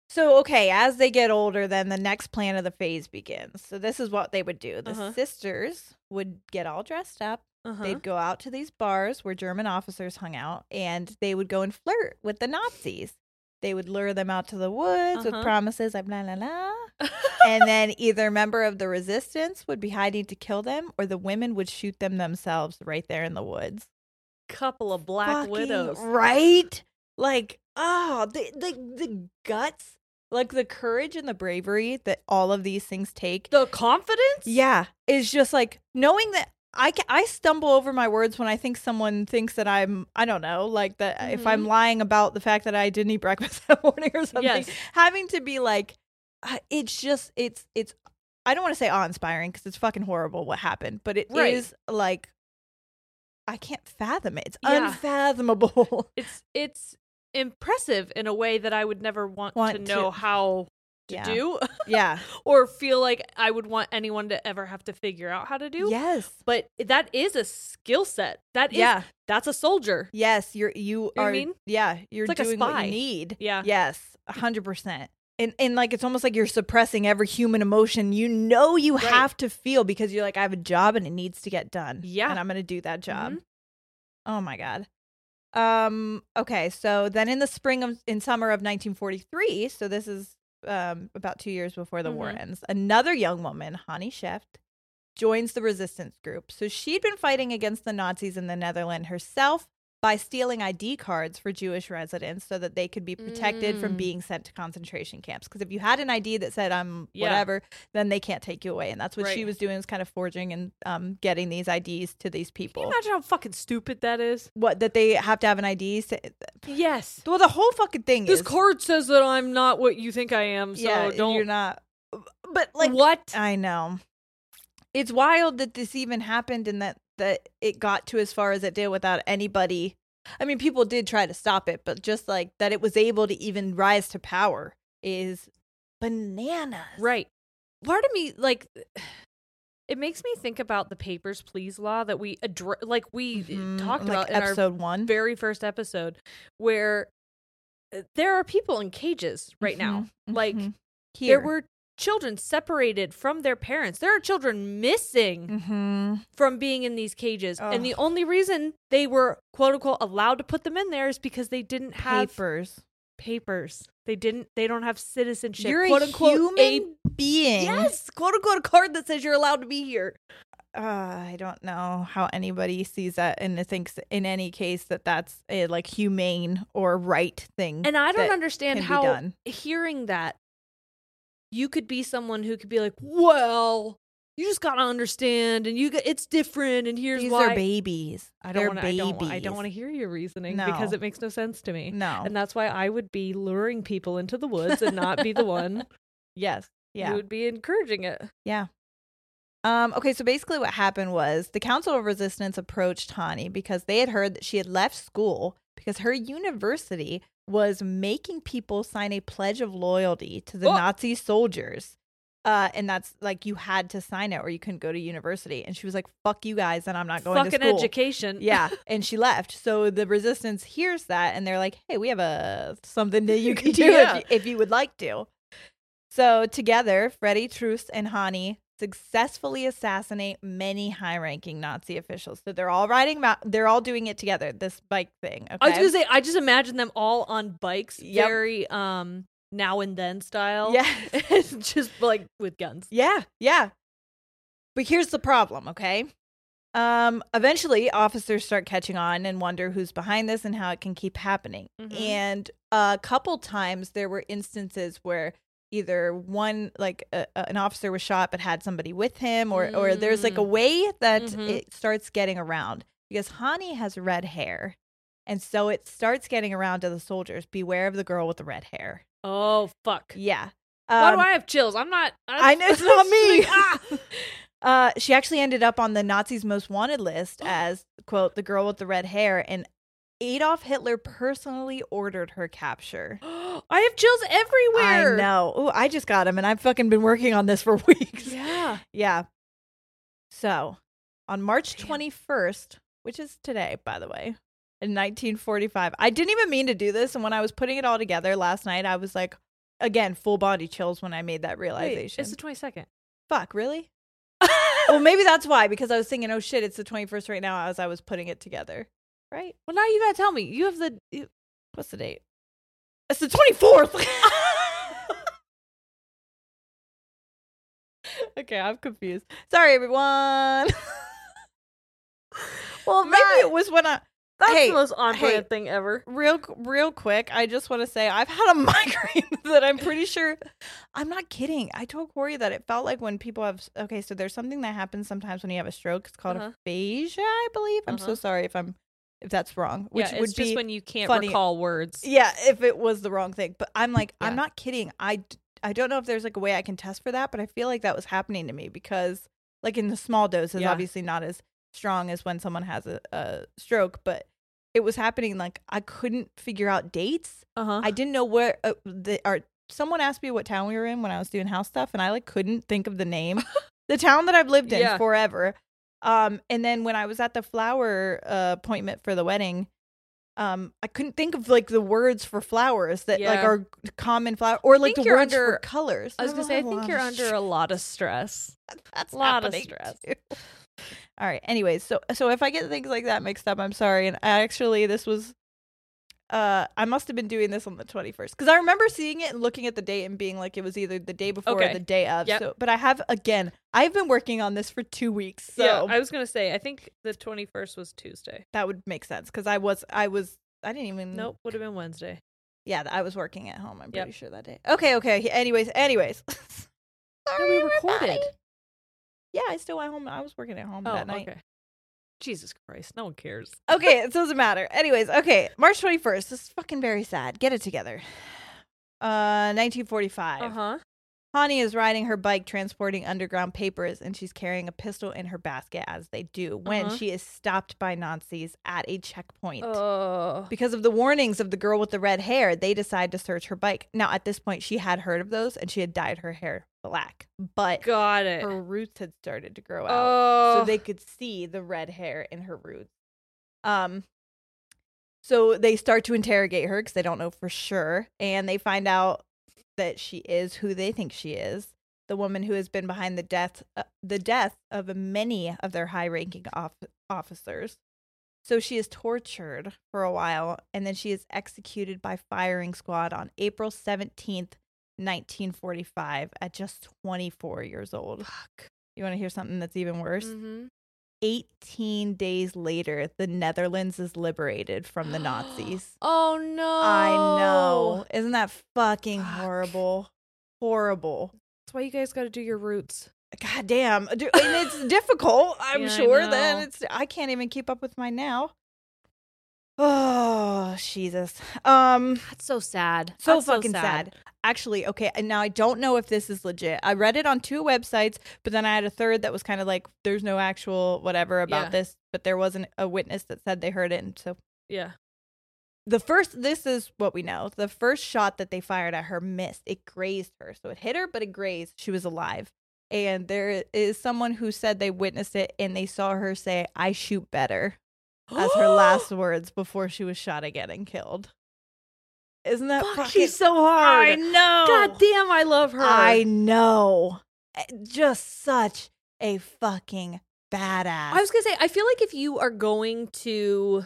Speaker 1: So okay, as they get older, then the next plan of the phase begins. So this is what they would do: the
Speaker 2: Uh-huh.
Speaker 1: sisters would get all dressed up,
Speaker 2: Uh-huh.
Speaker 1: They'd go out to these bars where German officers hung out and they would go and flirt with the Nazis. They would lure them out to the woods with
Speaker 2: Uh-huh.
Speaker 1: promises of la la la. and then either a member of the resistance would be hiding to kill them or the women would shoot them themselves right there in the woods.
Speaker 2: Couple of black
Speaker 1: Fucking
Speaker 2: widows.
Speaker 1: Right? Like, oh, the, the, the guts, like the courage and the bravery that all of these things take.
Speaker 2: The confidence?
Speaker 1: Yeah, is just like knowing that I I stumble over my words when I think someone thinks that I'm I don't know like that if I'm
Speaker 2: Mhm.
Speaker 1: lying about the fact that I didn't eat breakfast that morning or something.
Speaker 2: Yes.
Speaker 1: Having to be like, uh, it's just it's it's I don't want to say awe inspiring because it's fucking horrible what happened, but it is
Speaker 2: Right.
Speaker 1: like I can't fathom it. It's
Speaker 2: Yeah.
Speaker 1: unfathomable.
Speaker 2: It's it's impressive in a way that I would never want,
Speaker 1: Want
Speaker 2: to
Speaker 1: to-
Speaker 2: know how to
Speaker 1: Yeah.
Speaker 2: do
Speaker 1: yeah.
Speaker 2: or feel like I would want anyone to ever have to figure out how to do.
Speaker 1: Yes.
Speaker 2: But that is a skill set. That is
Speaker 1: Yeah.
Speaker 2: that's a soldier.
Speaker 1: Yes. You're you
Speaker 2: I
Speaker 1: are.
Speaker 2: mean?
Speaker 1: Yeah. You're
Speaker 2: like a
Speaker 1: doing what you need.
Speaker 2: Yeah.
Speaker 1: Yes, a hundred percent. And and like it's almost like you're suppressing every human emotion you know you
Speaker 2: Right.
Speaker 1: have to feel because you're like I have a job and it needs to get done.
Speaker 2: Yeah.
Speaker 1: and I'm gonna do that job.
Speaker 2: Mhm.
Speaker 1: Oh my god. Um. Okay. So then in the spring of in summer of 1943, so this is um about two years before the war
Speaker 2: Mhm.
Speaker 1: ends. Another young woman, Hannie Schaft, joins the resistance group. So she'd been fighting against the Nazis in the Netherlands herself by stealing ID cards for Jewish residents so that they could be protected from
Speaker 2: Mm.
Speaker 1: being sent to concentration camps. Because if you had an ID that said I'm
Speaker 2: Yeah.
Speaker 1: whatever, then they can't take you away. And that's what she was doing, was kind of forging and um, getting these IDs to these
Speaker 2: Can
Speaker 1: people.
Speaker 2: you imagine how fucking stupid that is?
Speaker 1: what that they have to have an ID? To,
Speaker 2: Yes.
Speaker 1: well, the whole fucking thing
Speaker 2: This
Speaker 1: is
Speaker 2: card says that I'm not what you think I am, so
Speaker 1: yeah,
Speaker 2: don't
Speaker 1: you're not. But like,
Speaker 2: what?
Speaker 1: I know. It's wild that this even happened and that that it got to as far as it did without anybody. I mean, people did try to stop it, but just like that it was able to even rise to power is bananas.
Speaker 2: Right. Part of me like it makes me think about the papers please law that we address like we
Speaker 1: Mhm.
Speaker 2: talked
Speaker 1: Like
Speaker 2: about in our
Speaker 1: episode one.
Speaker 2: very first episode where uh, there are people in cages right now.
Speaker 1: Mhm,
Speaker 2: Like
Speaker 1: mhm. Here.
Speaker 2: there were children separated from their parents. There are children missing
Speaker 1: hmm
Speaker 2: from being in these cages. And the only reason they were quote unquote allowed to put them in there is because they didn't have
Speaker 1: papers.
Speaker 2: papers. They didn't they don't have citizenship.
Speaker 1: You're
Speaker 2: quote
Speaker 1: a
Speaker 2: unquote
Speaker 1: human being.
Speaker 2: Yes, quote unquote a card that says you're allowed to be here.
Speaker 1: uh, I don't know how anybody sees that and thinks in any case that that's a like humane or right thing.
Speaker 2: And I don't understand how hearing that you could be someone who could be like, "Well, you just got to understand and you get it's different and here's
Speaker 1: These
Speaker 2: why."
Speaker 1: are babies.
Speaker 2: I
Speaker 1: They're
Speaker 2: don't want I don't,
Speaker 1: babies.
Speaker 2: I don't want to hear your reasoning because it makes no sense to me.
Speaker 1: No.
Speaker 2: And that's why I would be luring people into the woods and not be the one
Speaker 1: yes.
Speaker 2: who
Speaker 1: Yeah.
Speaker 2: would be encouraging it. Yeah.
Speaker 1: Um, okay, so basically what happened was the Council of Resistance approached Hannie because they had heard that she had left school because her university was making people sign a pledge of loyalty to the
Speaker 2: Oh.
Speaker 1: Nazi soldiers. Uh, and that's like you had to sign it or you couldn't go to university. And she was like, fuck you guys, and I'm not going
Speaker 2: Fucking
Speaker 1: to school.
Speaker 2: education.
Speaker 1: Yeah, and she left. So the resistance hears that, and they're like, "Hey, we have a something that you can do
Speaker 2: Yeah.
Speaker 1: if, you, if you would like to." So together, Freddie Truus and Hannie successfully assassinate many high-ranking Nazi officials. So they're all riding. Ma- they're all doing it together. This bike thing. Okay.
Speaker 2: I was gonna say, I just imagine them all on bikes,
Speaker 1: Yep.
Speaker 2: very um now and then style.
Speaker 1: Yeah.
Speaker 2: just like with guns.
Speaker 1: Yeah, yeah. But here's the problem, okay? Um, eventually officers start catching on and wonder who's behind this and how it can keep happening.
Speaker 2: Mhm.
Speaker 1: And a couple times there were instances where either one like a, a- an officer was shot but had somebody with him or or there's like a
Speaker 2: Mm.
Speaker 1: way that
Speaker 2: Mhm.
Speaker 1: it starts getting around because Hannie has red hair. And so it starts getting around to the soldiers. Beware of the girl with the red hair.
Speaker 2: Oh fuck.
Speaker 1: Yeah.
Speaker 2: Why
Speaker 1: Um,
Speaker 2: do I have chills? I'm not.
Speaker 1: I know it's not me.
Speaker 2: ah!
Speaker 1: Uh, she actually ended up on the Nazis' most wanted list as quote the girl with the red hair, and Adolf Hitler personally ordered her capture.
Speaker 2: I have chills everywhere.
Speaker 1: I know. Oh, I just got him, and I've fucking been working on this for weeks.
Speaker 2: Yeah.
Speaker 1: Yeah. So, on March
Speaker 2: Damn.
Speaker 1: twenty first, which is today, by the way, in nineteen forty five, I didn't even mean to do this, and when I was putting it all together last night, I was like, again, full body chills when I made that
Speaker 2: Wait,
Speaker 1: realization.
Speaker 2: it's the 22nd.
Speaker 1: Fuck, really? well, maybe that's why because I was thinking, oh shit, it's the 21st right now as I was putting it together. Right?
Speaker 2: Well, now you gotta tell me. You have the. You,
Speaker 1: What's the date? It's the 24th. okay, I'm confused. Sorry, everyone. well, maybe
Speaker 2: That-
Speaker 1: it was when I.
Speaker 2: that's
Speaker 1: Hey,
Speaker 2: the most on
Speaker 1: hey.
Speaker 2: thing ever.
Speaker 1: Real, real quick, I just want to say I've had a migraine that I'm pretty sure. I'm not kidding. I told Corey that it felt like when people have. Okay, so there's something that happens sometimes when you have a stroke. It's called
Speaker 2: Uh-huh.
Speaker 1: aphasia, I believe. I'm so
Speaker 2: Uh-huh.
Speaker 1: sorry if I'm if that's wrong. Which
Speaker 2: yeah,
Speaker 1: would
Speaker 2: it's just
Speaker 1: be
Speaker 2: when you can't
Speaker 1: funny.
Speaker 2: recall words.
Speaker 1: Yeah, if it was the wrong thing. But I'm like, I'm not kidding. I I don't know if there's like a way I can test for that, but I feel like that was happening to me because, like, in the small doses,
Speaker 2: Yeah.
Speaker 1: obviously not as strong as when someone has a, a stroke, but it was happening. Like, I couldn't figure out dates.
Speaker 2: Uh huh.
Speaker 1: I didn't know where uh, the are. Someone asked me what town we were in when I was doing house stuff, and I like couldn't think of the name. the town that I've lived in
Speaker 2: Yeah.
Speaker 1: forever. Um, and then when I was at the flower uh, appointment for the wedding, um, I couldn't think of like the words for flowers that like are common flower or like the words for colors.
Speaker 2: I was gonna say, I think you're under a lot of stress.
Speaker 1: that's a
Speaker 2: lot of stress.
Speaker 1: too. All right. Anyways, so so if I get things like that mixed up, I'm sorry. And I actually this was uh I must have been doing this on the 21st because I remember seeing it and looking at the date and being like it was either the day before or the day of.
Speaker 2: Yep.
Speaker 1: So but I have again, I've been working on this for 2 weeks. So
Speaker 2: yeah, I was gonna say, I think the twenty first was Tuesday.
Speaker 1: that would make sense cuz I was I was I didn't even
Speaker 2: Nope, would have been Wednesday.
Speaker 1: Yeah, I was working at home. I'm
Speaker 2: Yep.
Speaker 1: pretty sure that day. Okay, okay. Anyways, anyways.
Speaker 2: No,
Speaker 1: Sorry,
Speaker 2: we recorded.
Speaker 1: everybody. Yeah, I still went home. I was working at home
Speaker 2: Oh,
Speaker 1: that night.
Speaker 2: okay. Jesus Christ, no one cares.
Speaker 1: okay, it doesn't matter. Anyways, okay, March 21st. This is fucking very sad. Get it together. Uh, 1945.
Speaker 2: Uh huh.
Speaker 1: Hannie is riding her bike transporting underground papers and she's carrying a pistol in her basket as they do when
Speaker 2: Uh-huh.
Speaker 1: she is stopped by Nazis at a checkpoint.
Speaker 2: Oh,
Speaker 1: Because of the warnings of the girl with the red hair, they decide to search her bike. Now, at this point, she had heard of those and she had dyed her hair black, but
Speaker 2: got it.
Speaker 1: her roots had started to grow out
Speaker 2: Oh,
Speaker 1: so they could see the red hair in her roots. Um, so they start to interrogate her because they don't know for sure, and they find out that she is who they think she is, the woman who has been behind the death uh, the death of many of their high-ranking off- officers. So she is tortured for a while, and then she is executed by firing squad on April seventeenth, nineteen forty-five, at just twenty-four years old.
Speaker 2: fuck.
Speaker 1: You want to hear something that's even worse?
Speaker 2: Mhm.
Speaker 1: 18 days later, the Netherlands is liberated from the Nazis.
Speaker 2: Oh no!
Speaker 1: I know. Isn't that fucking
Speaker 2: Fuck.
Speaker 1: horrible? Horrible.
Speaker 2: That's why you guys got to do your roots.
Speaker 1: God damn. And it's difficult, I'm
Speaker 2: Yeah,
Speaker 1: sure. Then it's I can't even keep up with mine now. Oh, Jesus. Um
Speaker 2: That's so sad.
Speaker 1: so
Speaker 2: That's
Speaker 1: fucking sad. Actually, okay, and now I don't know if this is legit. I read it on two websites, but then I had a third that was kind of like there's no actual whatever about
Speaker 2: Yeah.
Speaker 1: this, but there wasn't a witness that said they heard it. And so
Speaker 2: Yeah.
Speaker 1: the first this is what we know. The first shot that they fired at her missed. It grazed her. So it hit her, but it grazed. She was alive. And there is someone who said they witnessed it and they saw her say, I shoot better as her last words before she was shot again and killed. Isn't that
Speaker 2: Fuck,
Speaker 1: fucking
Speaker 2: she's so hard.
Speaker 1: I know.
Speaker 2: God damn, I love her.
Speaker 1: I know. Eh, Just such a fucking badass.
Speaker 2: I was gonna say, I feel like if you are going to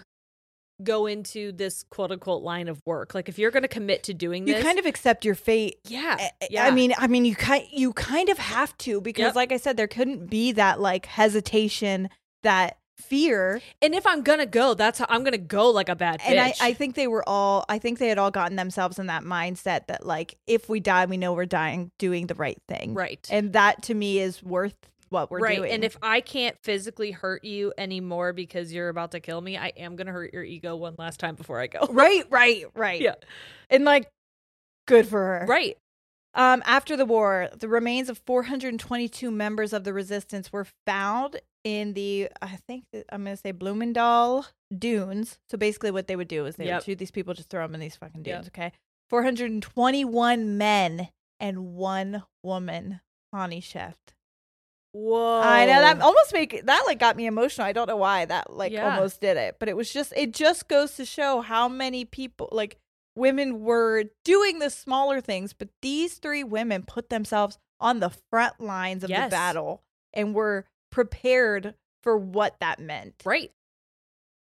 Speaker 2: go into this quote unquote line of work, like if you're gonna commit to doing this, you
Speaker 1: kind of accept your fate.
Speaker 2: yeah,
Speaker 1: Eh, eh,
Speaker 2: yeah.
Speaker 1: I mean, I mean, you kind you kind of have to because,
Speaker 2: Yep.
Speaker 1: like I said, there couldn't be that like hesitation, that fear.
Speaker 2: and if I'm gonna go, that's how I'm gonna go like a bad bitch.
Speaker 1: And I, I think they were all, I think they had all gotten themselves in that mindset that like, if we die, we know we're dying doing the right thing,
Speaker 2: right,
Speaker 1: And that to me is worth what we're
Speaker 2: right.
Speaker 1: doing.
Speaker 2: And if I can't physically hurt you anymore because you're about to kill me, I am gonna hurt your ego one last time before I go.
Speaker 1: right, right, right,
Speaker 2: Yeah.
Speaker 1: and like, good for her,
Speaker 2: right.
Speaker 1: Um, after the war, the remains of 422 members of the resistance were found in the, I think I'm going to say Bloemendaal dunes. So basically, what they would do is they
Speaker 2: Yep.
Speaker 1: would shoot these people, just throw them in these fucking
Speaker 2: Yep.
Speaker 1: dunes. Okay, 421 men and one woman, Hannie Schaft.
Speaker 2: Whoa.
Speaker 1: I know that almost make that like got me emotional. I don't know why that like
Speaker 2: Yeah.
Speaker 1: almost did it, but it was just it just goes to show how many people like women were doing the smaller things, but these three women put themselves on the front lines of
Speaker 2: Yes.
Speaker 1: the battle and were prepared for what that meant.
Speaker 2: Right.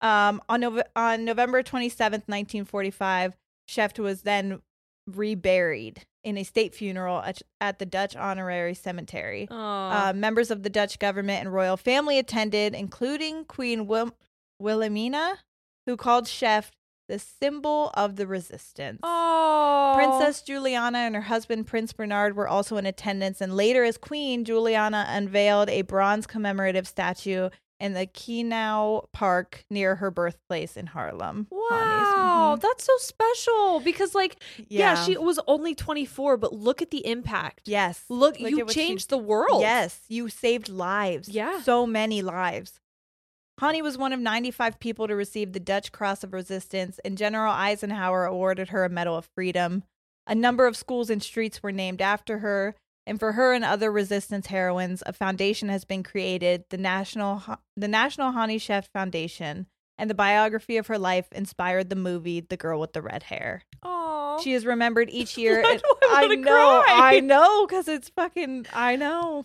Speaker 1: Um, on, Nove- on November 27th, 1945, Schaft was then reburied in a state funeral at, at the Dutch Honorary Cemetery. Uh, members of the Dutch government and royal family attended, including Queen Wil- Wilhelmina, who called Schaft the symbol of the resistance.
Speaker 2: oh.
Speaker 1: Princess Juliana and her husband Prince Bernhard were also in attendance, and later, as Queen, Juliana unveiled a bronze commemorative statue in the Kenau Park near her birthplace in Haarlem.
Speaker 2: Wow,
Speaker 1: Honey's.
Speaker 2: that's so special because, like,
Speaker 1: Mhm.
Speaker 2: yeah. she was only 24, but look at the impact.
Speaker 1: yes.
Speaker 2: Look,
Speaker 1: Look
Speaker 2: you
Speaker 1: what she-
Speaker 2: changed the world.
Speaker 1: Yes, you saved lives.
Speaker 2: Yeah.
Speaker 1: So many lives. Hannie was one of 95 people to receive the Dutch Cross of Resistance, and General Eisenhower awarded her a Medal of Freedom. A number of schools and streets were named after her, and for her and other resistance heroines, a foundation has been created, the National the National Hannie Schaft Foundation, and the biography of her life inspired the movie The Girl with the Red Hair.
Speaker 2: Oh,
Speaker 1: She is remembered each year.
Speaker 2: I wanna
Speaker 1: know,
Speaker 2: cry?
Speaker 1: I know, because it's fucking. I know.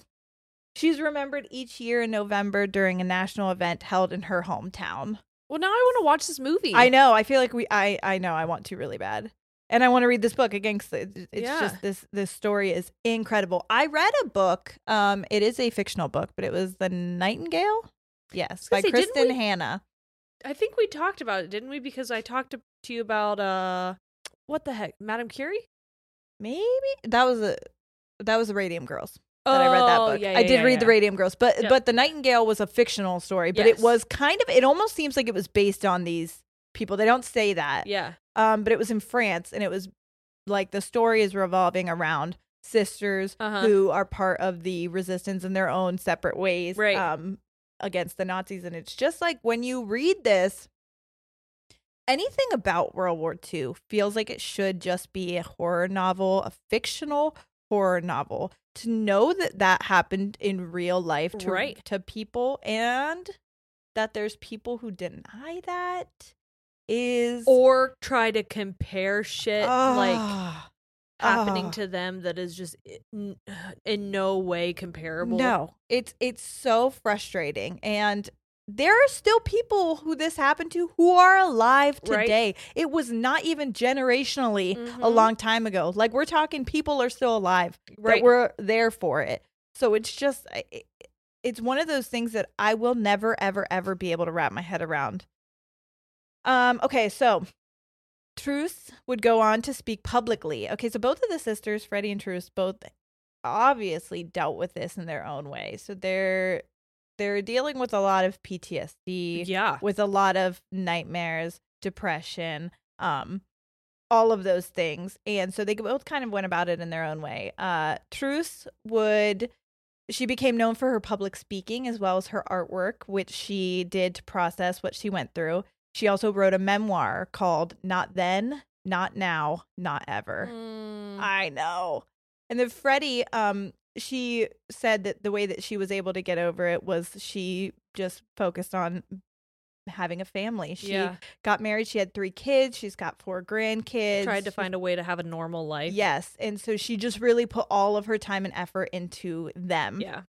Speaker 1: She's remembered each year in November during a national event held in her hometown.
Speaker 2: well, now I want to watch this movie.
Speaker 1: I know. I feel like we. I. I know. I want to really bad, and I want to read this book again. 'cause it- it's
Speaker 2: Yeah.
Speaker 1: just this. This story is incredible. I read a book. Um, it is a fictional book, but it was The Nightingale. Yes, by
Speaker 2: say,
Speaker 1: Kristin
Speaker 2: we-
Speaker 1: Hannah.
Speaker 2: I think we talked about it, didn't we? Because I talked to, to you about uh, what the heck, Madame Curie.
Speaker 1: Maybe that was a. That was the Radium Girls. That I read that
Speaker 2: Oh,
Speaker 1: book.
Speaker 2: yeah,
Speaker 1: I did
Speaker 2: yeah,
Speaker 1: read The. Radium Girls, but
Speaker 2: Yeah.
Speaker 1: but The Nightingale was a fictional story, but it was kind of it almost seems like it was based on these people. They don't say that.
Speaker 2: Yeah.
Speaker 1: Um but it was in France and it was like the story is revolving around sisters
Speaker 2: Uh-huh.
Speaker 1: who are part of the resistance in their own separate ways
Speaker 2: Right.
Speaker 1: um against the Nazis and it's just like when you read this anything about World War II feels like it should just be a horror novel, a fictional horror novel. To know that that happened in real life to,
Speaker 2: Right.
Speaker 1: to people and that there's people who deny that is
Speaker 2: Or try to compare shit like
Speaker 1: Ah.
Speaker 2: happening
Speaker 1: Ah.
Speaker 2: to them that is just in, in no way comparable.
Speaker 1: No, it's it's so frustrating, and there are still people who this happened to who are alive
Speaker 2: Right.
Speaker 1: today. It was not even generationally a
Speaker 2: Mhm.
Speaker 1: long time ago. Like we're talking, people are still alive
Speaker 2: Right.
Speaker 1: that were there for it. So it's just it's one of those things that I will never ever ever be able to wrap my head around. Um. Okay, so. Truus would go on to speak publicly. Okay, so both of the sisters, Freddie and Truus, both obviously dealt with this in their own way. So they're they're dealing with a lot of PTSD,
Speaker 2: Yeah.
Speaker 1: with a lot of nightmares, depression, um all of those things. And so they both kind of went about it in their own way. Uh Truus would she became known for her public speaking as well as her artwork, which she did to process what she went through. She also wrote a memoir called Not Then, Not Now, Not Ever.
Speaker 2: Mm.
Speaker 1: I know. And then Freddie, um, she said that the way that she was able to get over it was she just focused on having a family. She
Speaker 2: yeah.
Speaker 1: got married. She had three kids. She's got four grandkids.
Speaker 2: Tried to find a way to have a normal life.
Speaker 1: Yes. And so she just really put all of her time and effort into them.
Speaker 2: Yeah.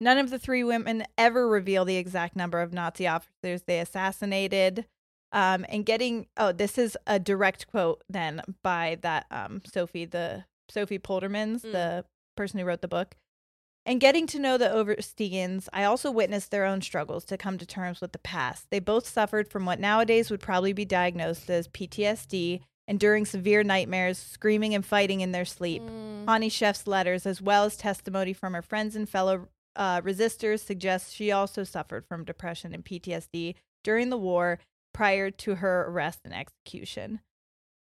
Speaker 1: None of the three women ever reveal the exact number of Nazi officers they assassinated. Um, and getting oh, this is a direct quote then by that um Sophie the Sophie Poldermans,
Speaker 2: Mm.
Speaker 1: the person who wrote the book. And getting to know the Oversteegens, I also witnessed their own struggles to come to terms with the past. They both suffered from what nowadays would probably be diagnosed as PTSD, enduring severe nightmares, screaming and fighting in their sleep.
Speaker 2: Mm.
Speaker 1: Hannie Schaft's letters, as well as testimony from her friends and fellow uh, resistors, suggests she also suffered from depression and PTSD during the war prior to her arrest and execution.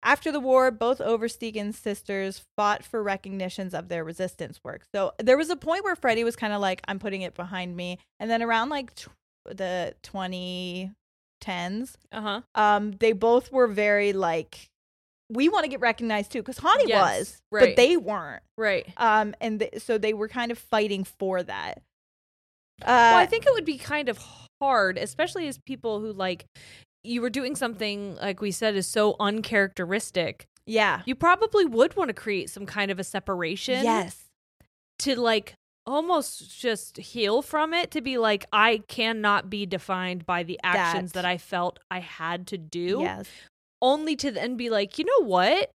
Speaker 1: After the war, both Oversteegen's sisters fought for recognitions of their resistance work. So there was a point where Freddie was kind of like, I'm putting it behind me. And then around like tw- the 2010s,
Speaker 2: Uh-huh.
Speaker 1: um, they both were very like, we want to get recognized too, because Hannie
Speaker 2: Yes,
Speaker 1: was, but they weren't.
Speaker 2: Right.
Speaker 1: Um, and th- so they were kind of fighting for that. Uh,
Speaker 2: well, I think it would be kind of hard, especially as people who like you were doing something like we said is so uncharacteristic.
Speaker 1: yeah,
Speaker 2: You probably would want to create some kind of a separation
Speaker 1: yes,
Speaker 2: to like almost just heal from it to be like I cannot be defined by the actions
Speaker 1: That.
Speaker 2: that I felt I had to do.
Speaker 1: Yes.
Speaker 2: Only to then be like, you know what?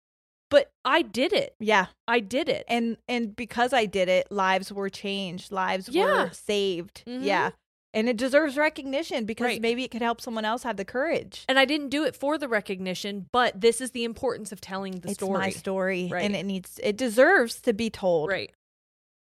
Speaker 2: But I did it.
Speaker 1: Yeah.
Speaker 2: I did it.
Speaker 1: And and because I did it, lives were changed, lives
Speaker 2: Yeah.
Speaker 1: were saved.
Speaker 2: Mhm.
Speaker 1: Yeah. And it deserves recognition because
Speaker 2: Right.
Speaker 1: maybe it could help someone else have the courage.
Speaker 2: And I didn't do it for the recognition, but this is the importance of telling the story.
Speaker 1: it's
Speaker 2: story.
Speaker 1: my story
Speaker 2: Right.
Speaker 1: and it needs it deserves to be told.
Speaker 2: Right.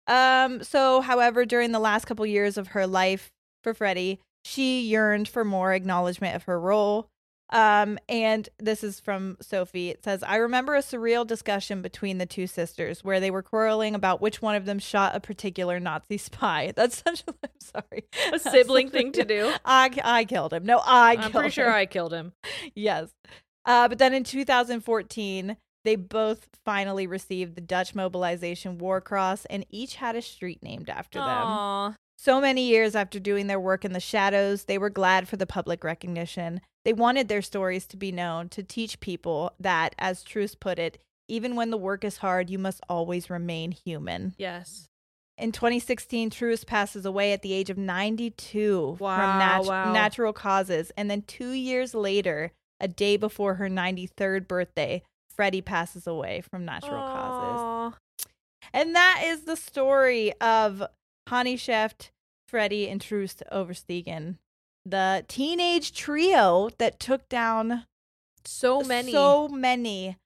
Speaker 1: Um so however during the last couple years of her life for Freddie, she yearned for more acknowledgement of her role. Um and this is from Sophie. It says, "I remember a surreal discussion between the two sisters where they were quarreling about which one of them shot a particular Nazi spy." That's such a I'm sorry.
Speaker 2: A sibling thing to do.
Speaker 1: I I killed him. No, I
Speaker 2: I'm
Speaker 1: killed
Speaker 2: pretty sure I killed him.
Speaker 1: yes. Uh, but then in 2014, they both finally received the Dutch Mobilization War Cross, and each had a street named after them. So many years after doing their work in the shadows, they were glad for the public recognition. They wanted their stories to be known to teach people that, as Truus put it, even when the work is hard, you must always remain human.
Speaker 2: Yes.
Speaker 1: In 2016, Truus passes away at the age of 92 from nat-
Speaker 2: wow.
Speaker 1: natural causes. And then two years later, a day before her 93rd birthday, Freddie passes away from natural causes. And that is the story of Hannie Schaft, Freddie, and Truus Oversteegen, the teenage trio that took down
Speaker 2: So many.
Speaker 1: so many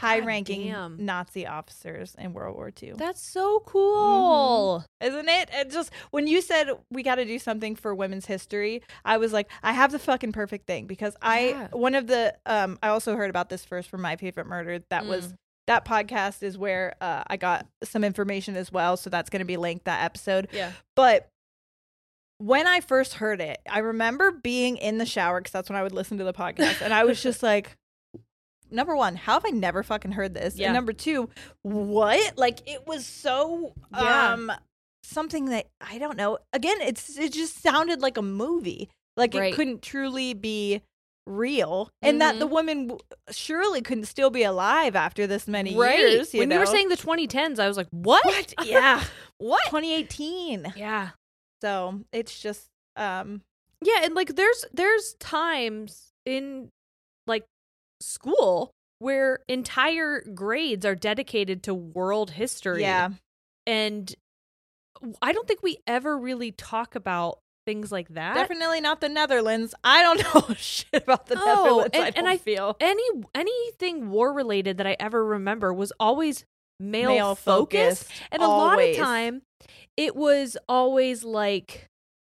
Speaker 1: high-ranking
Speaker 2: damn.
Speaker 1: Nazi officers in World War II.
Speaker 2: That's so cool.
Speaker 1: Isn't it? It just when you said we got to do something for women's history, I was like, I have the fucking perfect thing because I
Speaker 2: Yeah.
Speaker 1: one of the um I also heard about this first from my favorite murder. That was
Speaker 2: Mm.
Speaker 1: That podcast is where uh, I got some information as well, so that's going to be linked that episode.
Speaker 2: Yeah.
Speaker 1: But when I first heard it, I remember being in the shower because that's when I would listen to the podcast, and I was just like, number one, how have I never fucking heard this?
Speaker 2: Yeah.
Speaker 1: And number two, what? Like it was so
Speaker 2: Yeah.
Speaker 1: um something that I don't know. Again, it's it just sounded like a movie. Like
Speaker 2: Right.
Speaker 1: it couldn't truly be real, and that the woman w- surely couldn't still be alive after this many
Speaker 2: right.
Speaker 1: years. You
Speaker 2: when you were saying the 2010s, I was like, what?
Speaker 1: what? Yeah,
Speaker 2: what?
Speaker 1: 2018.
Speaker 2: Yeah.
Speaker 1: So it's just um
Speaker 2: Yeah, and like there's there's times in like school where entire grades are dedicated to world history.
Speaker 1: yeah.
Speaker 2: And I don't think we ever really talk about things like that.
Speaker 1: Definitely not the Netherlands. I don't know shit about the
Speaker 2: No,
Speaker 1: Netherlands.
Speaker 2: and-
Speaker 1: I
Speaker 2: and I-
Speaker 1: feel
Speaker 2: Any anything war related that I ever remember was always male,
Speaker 1: male
Speaker 2: focused.
Speaker 1: focused,
Speaker 2: And a lot of time it was always like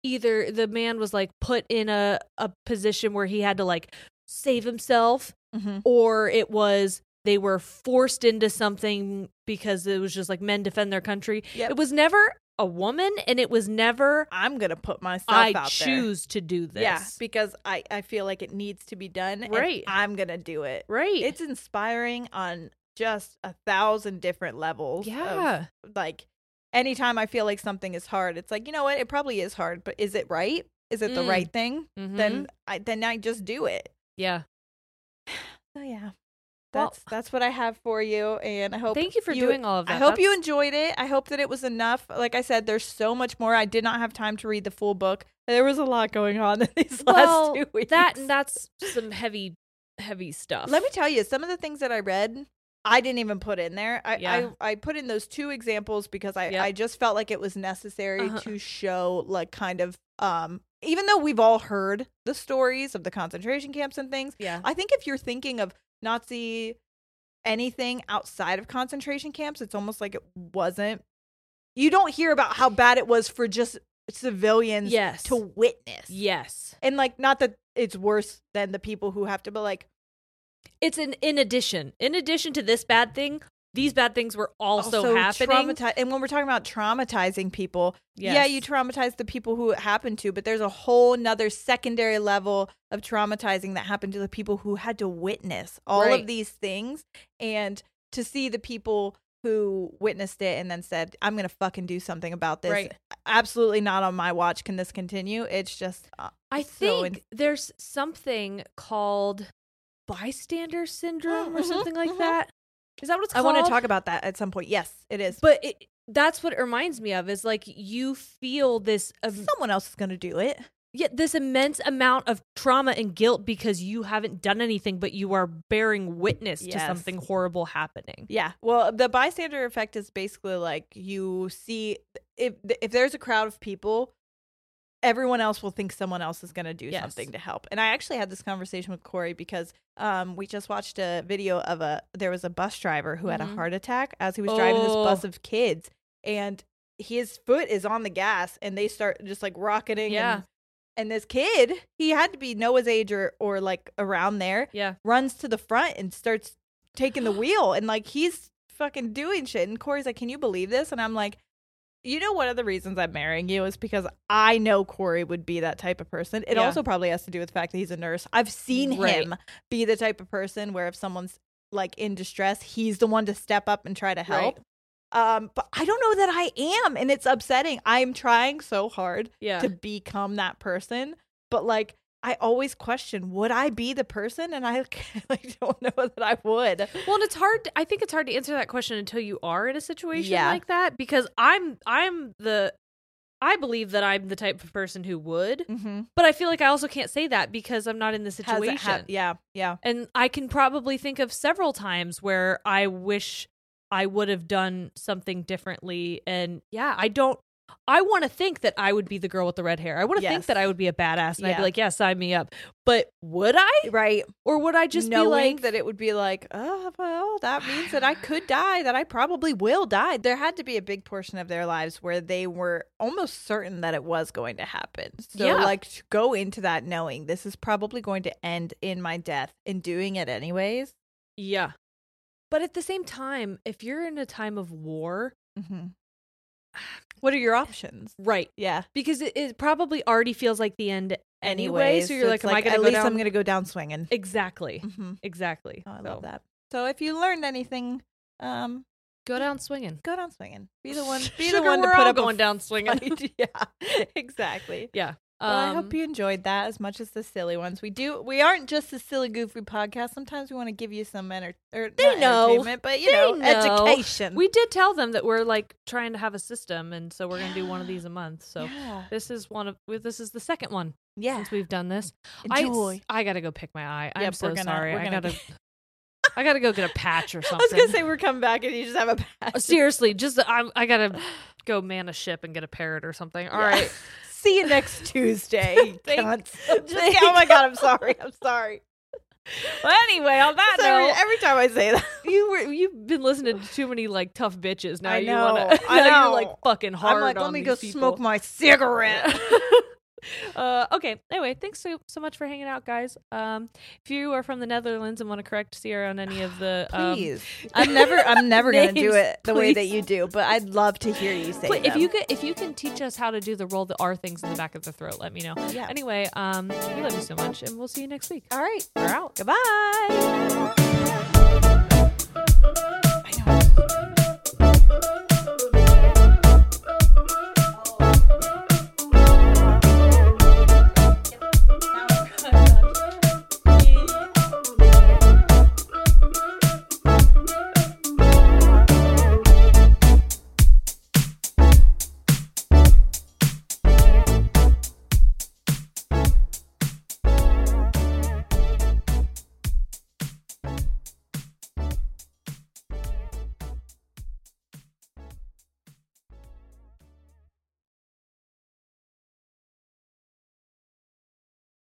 Speaker 2: either the man was like put in a, a position where he had to like save himself
Speaker 1: Mhm.
Speaker 2: or it was they were forced into something because it was just like men defend their country.
Speaker 1: Yep.
Speaker 2: It was never a woman and it was never
Speaker 1: I'm gonna put myself
Speaker 2: I
Speaker 1: out
Speaker 2: choose to do this.
Speaker 1: there. Yeah, because I I feel like it needs to be done. and
Speaker 2: Right.
Speaker 1: I'm gonna do it.
Speaker 2: right.
Speaker 1: It's inspiring on just a thousand different levels. of,
Speaker 2: yeah.
Speaker 1: like anytime I feel like something is hard, it's like you know what? It probably is hard, but is it right? Is it the
Speaker 2: Mm.
Speaker 1: right thing?
Speaker 2: Mhm.
Speaker 1: Then I then I just do it.
Speaker 2: yeah.
Speaker 1: So yeah.
Speaker 2: Well-
Speaker 1: That's that's what I have for you, and I hope.
Speaker 2: Thank you for doing all of that.
Speaker 1: I hope you enjoyed it. I hope that it was enough. Like I said, there's so much more. I did not have time to read the full book. There was a lot going on in these
Speaker 2: well,
Speaker 1: last two weeks.
Speaker 2: that that's some heavy heavy stuff.
Speaker 1: Let me tell you, some of the things that I read, I didn't even put in there. I
Speaker 2: Yeah.
Speaker 1: I, I put in those two examples because I
Speaker 2: Yep.
Speaker 1: I just felt like it was necessary
Speaker 2: Uh-huh.
Speaker 1: to show like kind of um even though we've all heard the stories of the concentration camps and things,
Speaker 2: Yeah.
Speaker 1: I think if you're thinking of Nazi anything outside of concentration camps, it's almost like it wasn't. You don't hear about how bad it was for just civilians
Speaker 2: Yes.
Speaker 1: to witness.
Speaker 2: Yes.
Speaker 1: And like, not that it's worse than the people who have to, but like,
Speaker 2: It's an in addition. In addition to this bad thing, these bad things were also, happening.
Speaker 1: traumati- and when we're talking about traumatizing people, yeah, you traumatize the people who it happened to, but there's a whole nother secondary level of traumatizing that happened to the people who had to witness all
Speaker 2: Right.
Speaker 1: of these things. And to see the people who witnessed it and then said, I'm going to fucking do something about this.
Speaker 2: Right.
Speaker 1: Absolutely not on my watch. Can this continue? It's just, uh,
Speaker 2: I
Speaker 1: so
Speaker 2: think
Speaker 1: in-
Speaker 2: there's something called bystander syndrome or
Speaker 1: Mhm,
Speaker 2: something like
Speaker 1: mhm.
Speaker 2: that. Is that what it's
Speaker 1: I want to talk about that at some point. Yes, it is.
Speaker 2: But it, that's what it reminds me of is like you feel this um,
Speaker 1: someone else is going to do it.
Speaker 2: yeah, this immense amount of trauma and guilt because you haven't done anything but you are bearing witness to something horrible happening.
Speaker 1: Yeah. Well, the bystander effect is basically like you see if if there's a crowd of people, everyone else will think someone else is going to do
Speaker 2: Yes.
Speaker 1: something to help. And I actually had this conversation with Corey because um we just watched a video of a there was a bus driver who had a
Speaker 2: Mhm.
Speaker 1: heart attack as he was driving this bus
Speaker 2: Oh.
Speaker 1: of kids and his foot is on the gas and they start just like rocketing
Speaker 2: Yeah.
Speaker 1: and and this kid, he had to be Noah's age or, or like around there
Speaker 2: Yeah.
Speaker 1: runs to the front and starts taking the wheel and like he's fucking doing shit and Corey's like can you believe this and I'm like you know one of the reasons I'm marrying you is because I know Corey would be that type of person. It
Speaker 2: Yeah.
Speaker 1: also probably has to do with the fact that he's a nurse. I've seen
Speaker 2: Right.
Speaker 1: him be the type of person where if someone's like in distress, he's the one to step up and try to help. Um, but I don't know that I am, and it's upsetting. I'm trying so hard
Speaker 2: Yeah.
Speaker 1: to become that person, but like I always question, would I be the person? And I like don't know that I would.
Speaker 2: Well, and it's hard. I think it's hard to answer that question until you are in a situation
Speaker 1: Yeah.
Speaker 2: like that because I'm I'm the I believe that I'm the type of person who would,
Speaker 1: Mm-hmm.
Speaker 2: but I feel like I also can't say that because I'm not in the situation.
Speaker 1: yeah, yeah.
Speaker 2: And I can probably think of several times where I wish I would have done something differently. And yeah, I don't. I want to think that I would be the girl with the red hair. I want to think that I would be a badass, and I'd be like, "Yeah, sign me up." But would I,
Speaker 1: Right.
Speaker 2: or would I just
Speaker 1: knowing
Speaker 2: be like,
Speaker 1: that it would be like, oh well, that means that I could die, that I probably will die. There had to be a big portion of their lives where they were almost certain that it was going to happen. So
Speaker 2: Yeah.
Speaker 1: like to go into that knowing this is probably going to end in my death and doing it anyways.
Speaker 2: "Yeah"? But at the same time, if you're in a time of war,
Speaker 1: Mm-hmm. What are your options?
Speaker 2: right?
Speaker 1: Yeah.
Speaker 2: Because it, it probably already feels like the end anyway.
Speaker 1: Anyways,
Speaker 2: so you're like,
Speaker 1: it's
Speaker 2: "Am I going
Speaker 1: at
Speaker 2: to go
Speaker 1: least
Speaker 2: down?"
Speaker 1: I'm gonna go down swinging.
Speaker 2: exactly,
Speaker 1: Mm-hmm.
Speaker 2: exactly.
Speaker 1: Oh, I
Speaker 2: So,
Speaker 1: love that. So if you learned anything, um,
Speaker 2: Go down swinging.
Speaker 1: go down swinging. Be the one. Be
Speaker 2: Sugar,
Speaker 1: the one to put
Speaker 2: all
Speaker 1: up a
Speaker 2: going down swinging.
Speaker 1: fight. yeah, exactly.
Speaker 2: Yeah.
Speaker 1: Well, I
Speaker 2: Um,
Speaker 1: hope you enjoyed that as much as the silly ones. We do. We aren't just a silly, goofy podcast. Sometimes we want to give you some enter- or
Speaker 2: They know.
Speaker 1: entertainment, but you know,
Speaker 2: know.
Speaker 1: education.
Speaker 2: We did tell them that we're like trying to have a system, and so we're gonna do one of these a month. So
Speaker 1: yeah,
Speaker 2: this is one of this is the second one
Speaker 1: yeah.
Speaker 2: since we've done this.
Speaker 1: Enjoy.
Speaker 2: I I gotta go pick my eye. I'm so
Speaker 1: gonna-
Speaker 2: sorry. I gotta I gotta go get a patch or something.
Speaker 1: I was gonna say we're coming back and you just have a patch.
Speaker 2: seriously. Just I'm, I gotta go man a ship and get a parrot or something. All
Speaker 1: Yeah.
Speaker 2: right.
Speaker 1: See you next Tuesday.
Speaker 2: Thank-.
Speaker 1: Just- oh my god, I'm sorry. I'm sorry.
Speaker 2: Well, anyway, on that
Speaker 1: Sorry,
Speaker 2: note,
Speaker 1: every time I say that,
Speaker 2: you were you've been listening to too many like tough bitches. Now
Speaker 1: I
Speaker 2: you wanna.
Speaker 1: I
Speaker 2: now
Speaker 1: know.
Speaker 2: You're like fucking hard.
Speaker 1: I'm like, let me go
Speaker 2: people.
Speaker 1: smoke my cigarette.
Speaker 2: Uh, okay. Anyway, thanks so, so much for hanging out, guys. Um, if you are from the Netherlands and want to correct Sierra on any of the, um,
Speaker 1: Please, I'm never, I'm never gonna do it the way that you do, but I'd love to hear you say
Speaker 2: pl- if you could, if you can teach us how to do the roll the R things in the back of the throat, let me know.
Speaker 1: yeah.
Speaker 2: Anyway, um, we love you so much, and we'll see you next week.
Speaker 1: All right.
Speaker 2: We're out.
Speaker 1: Goodbye.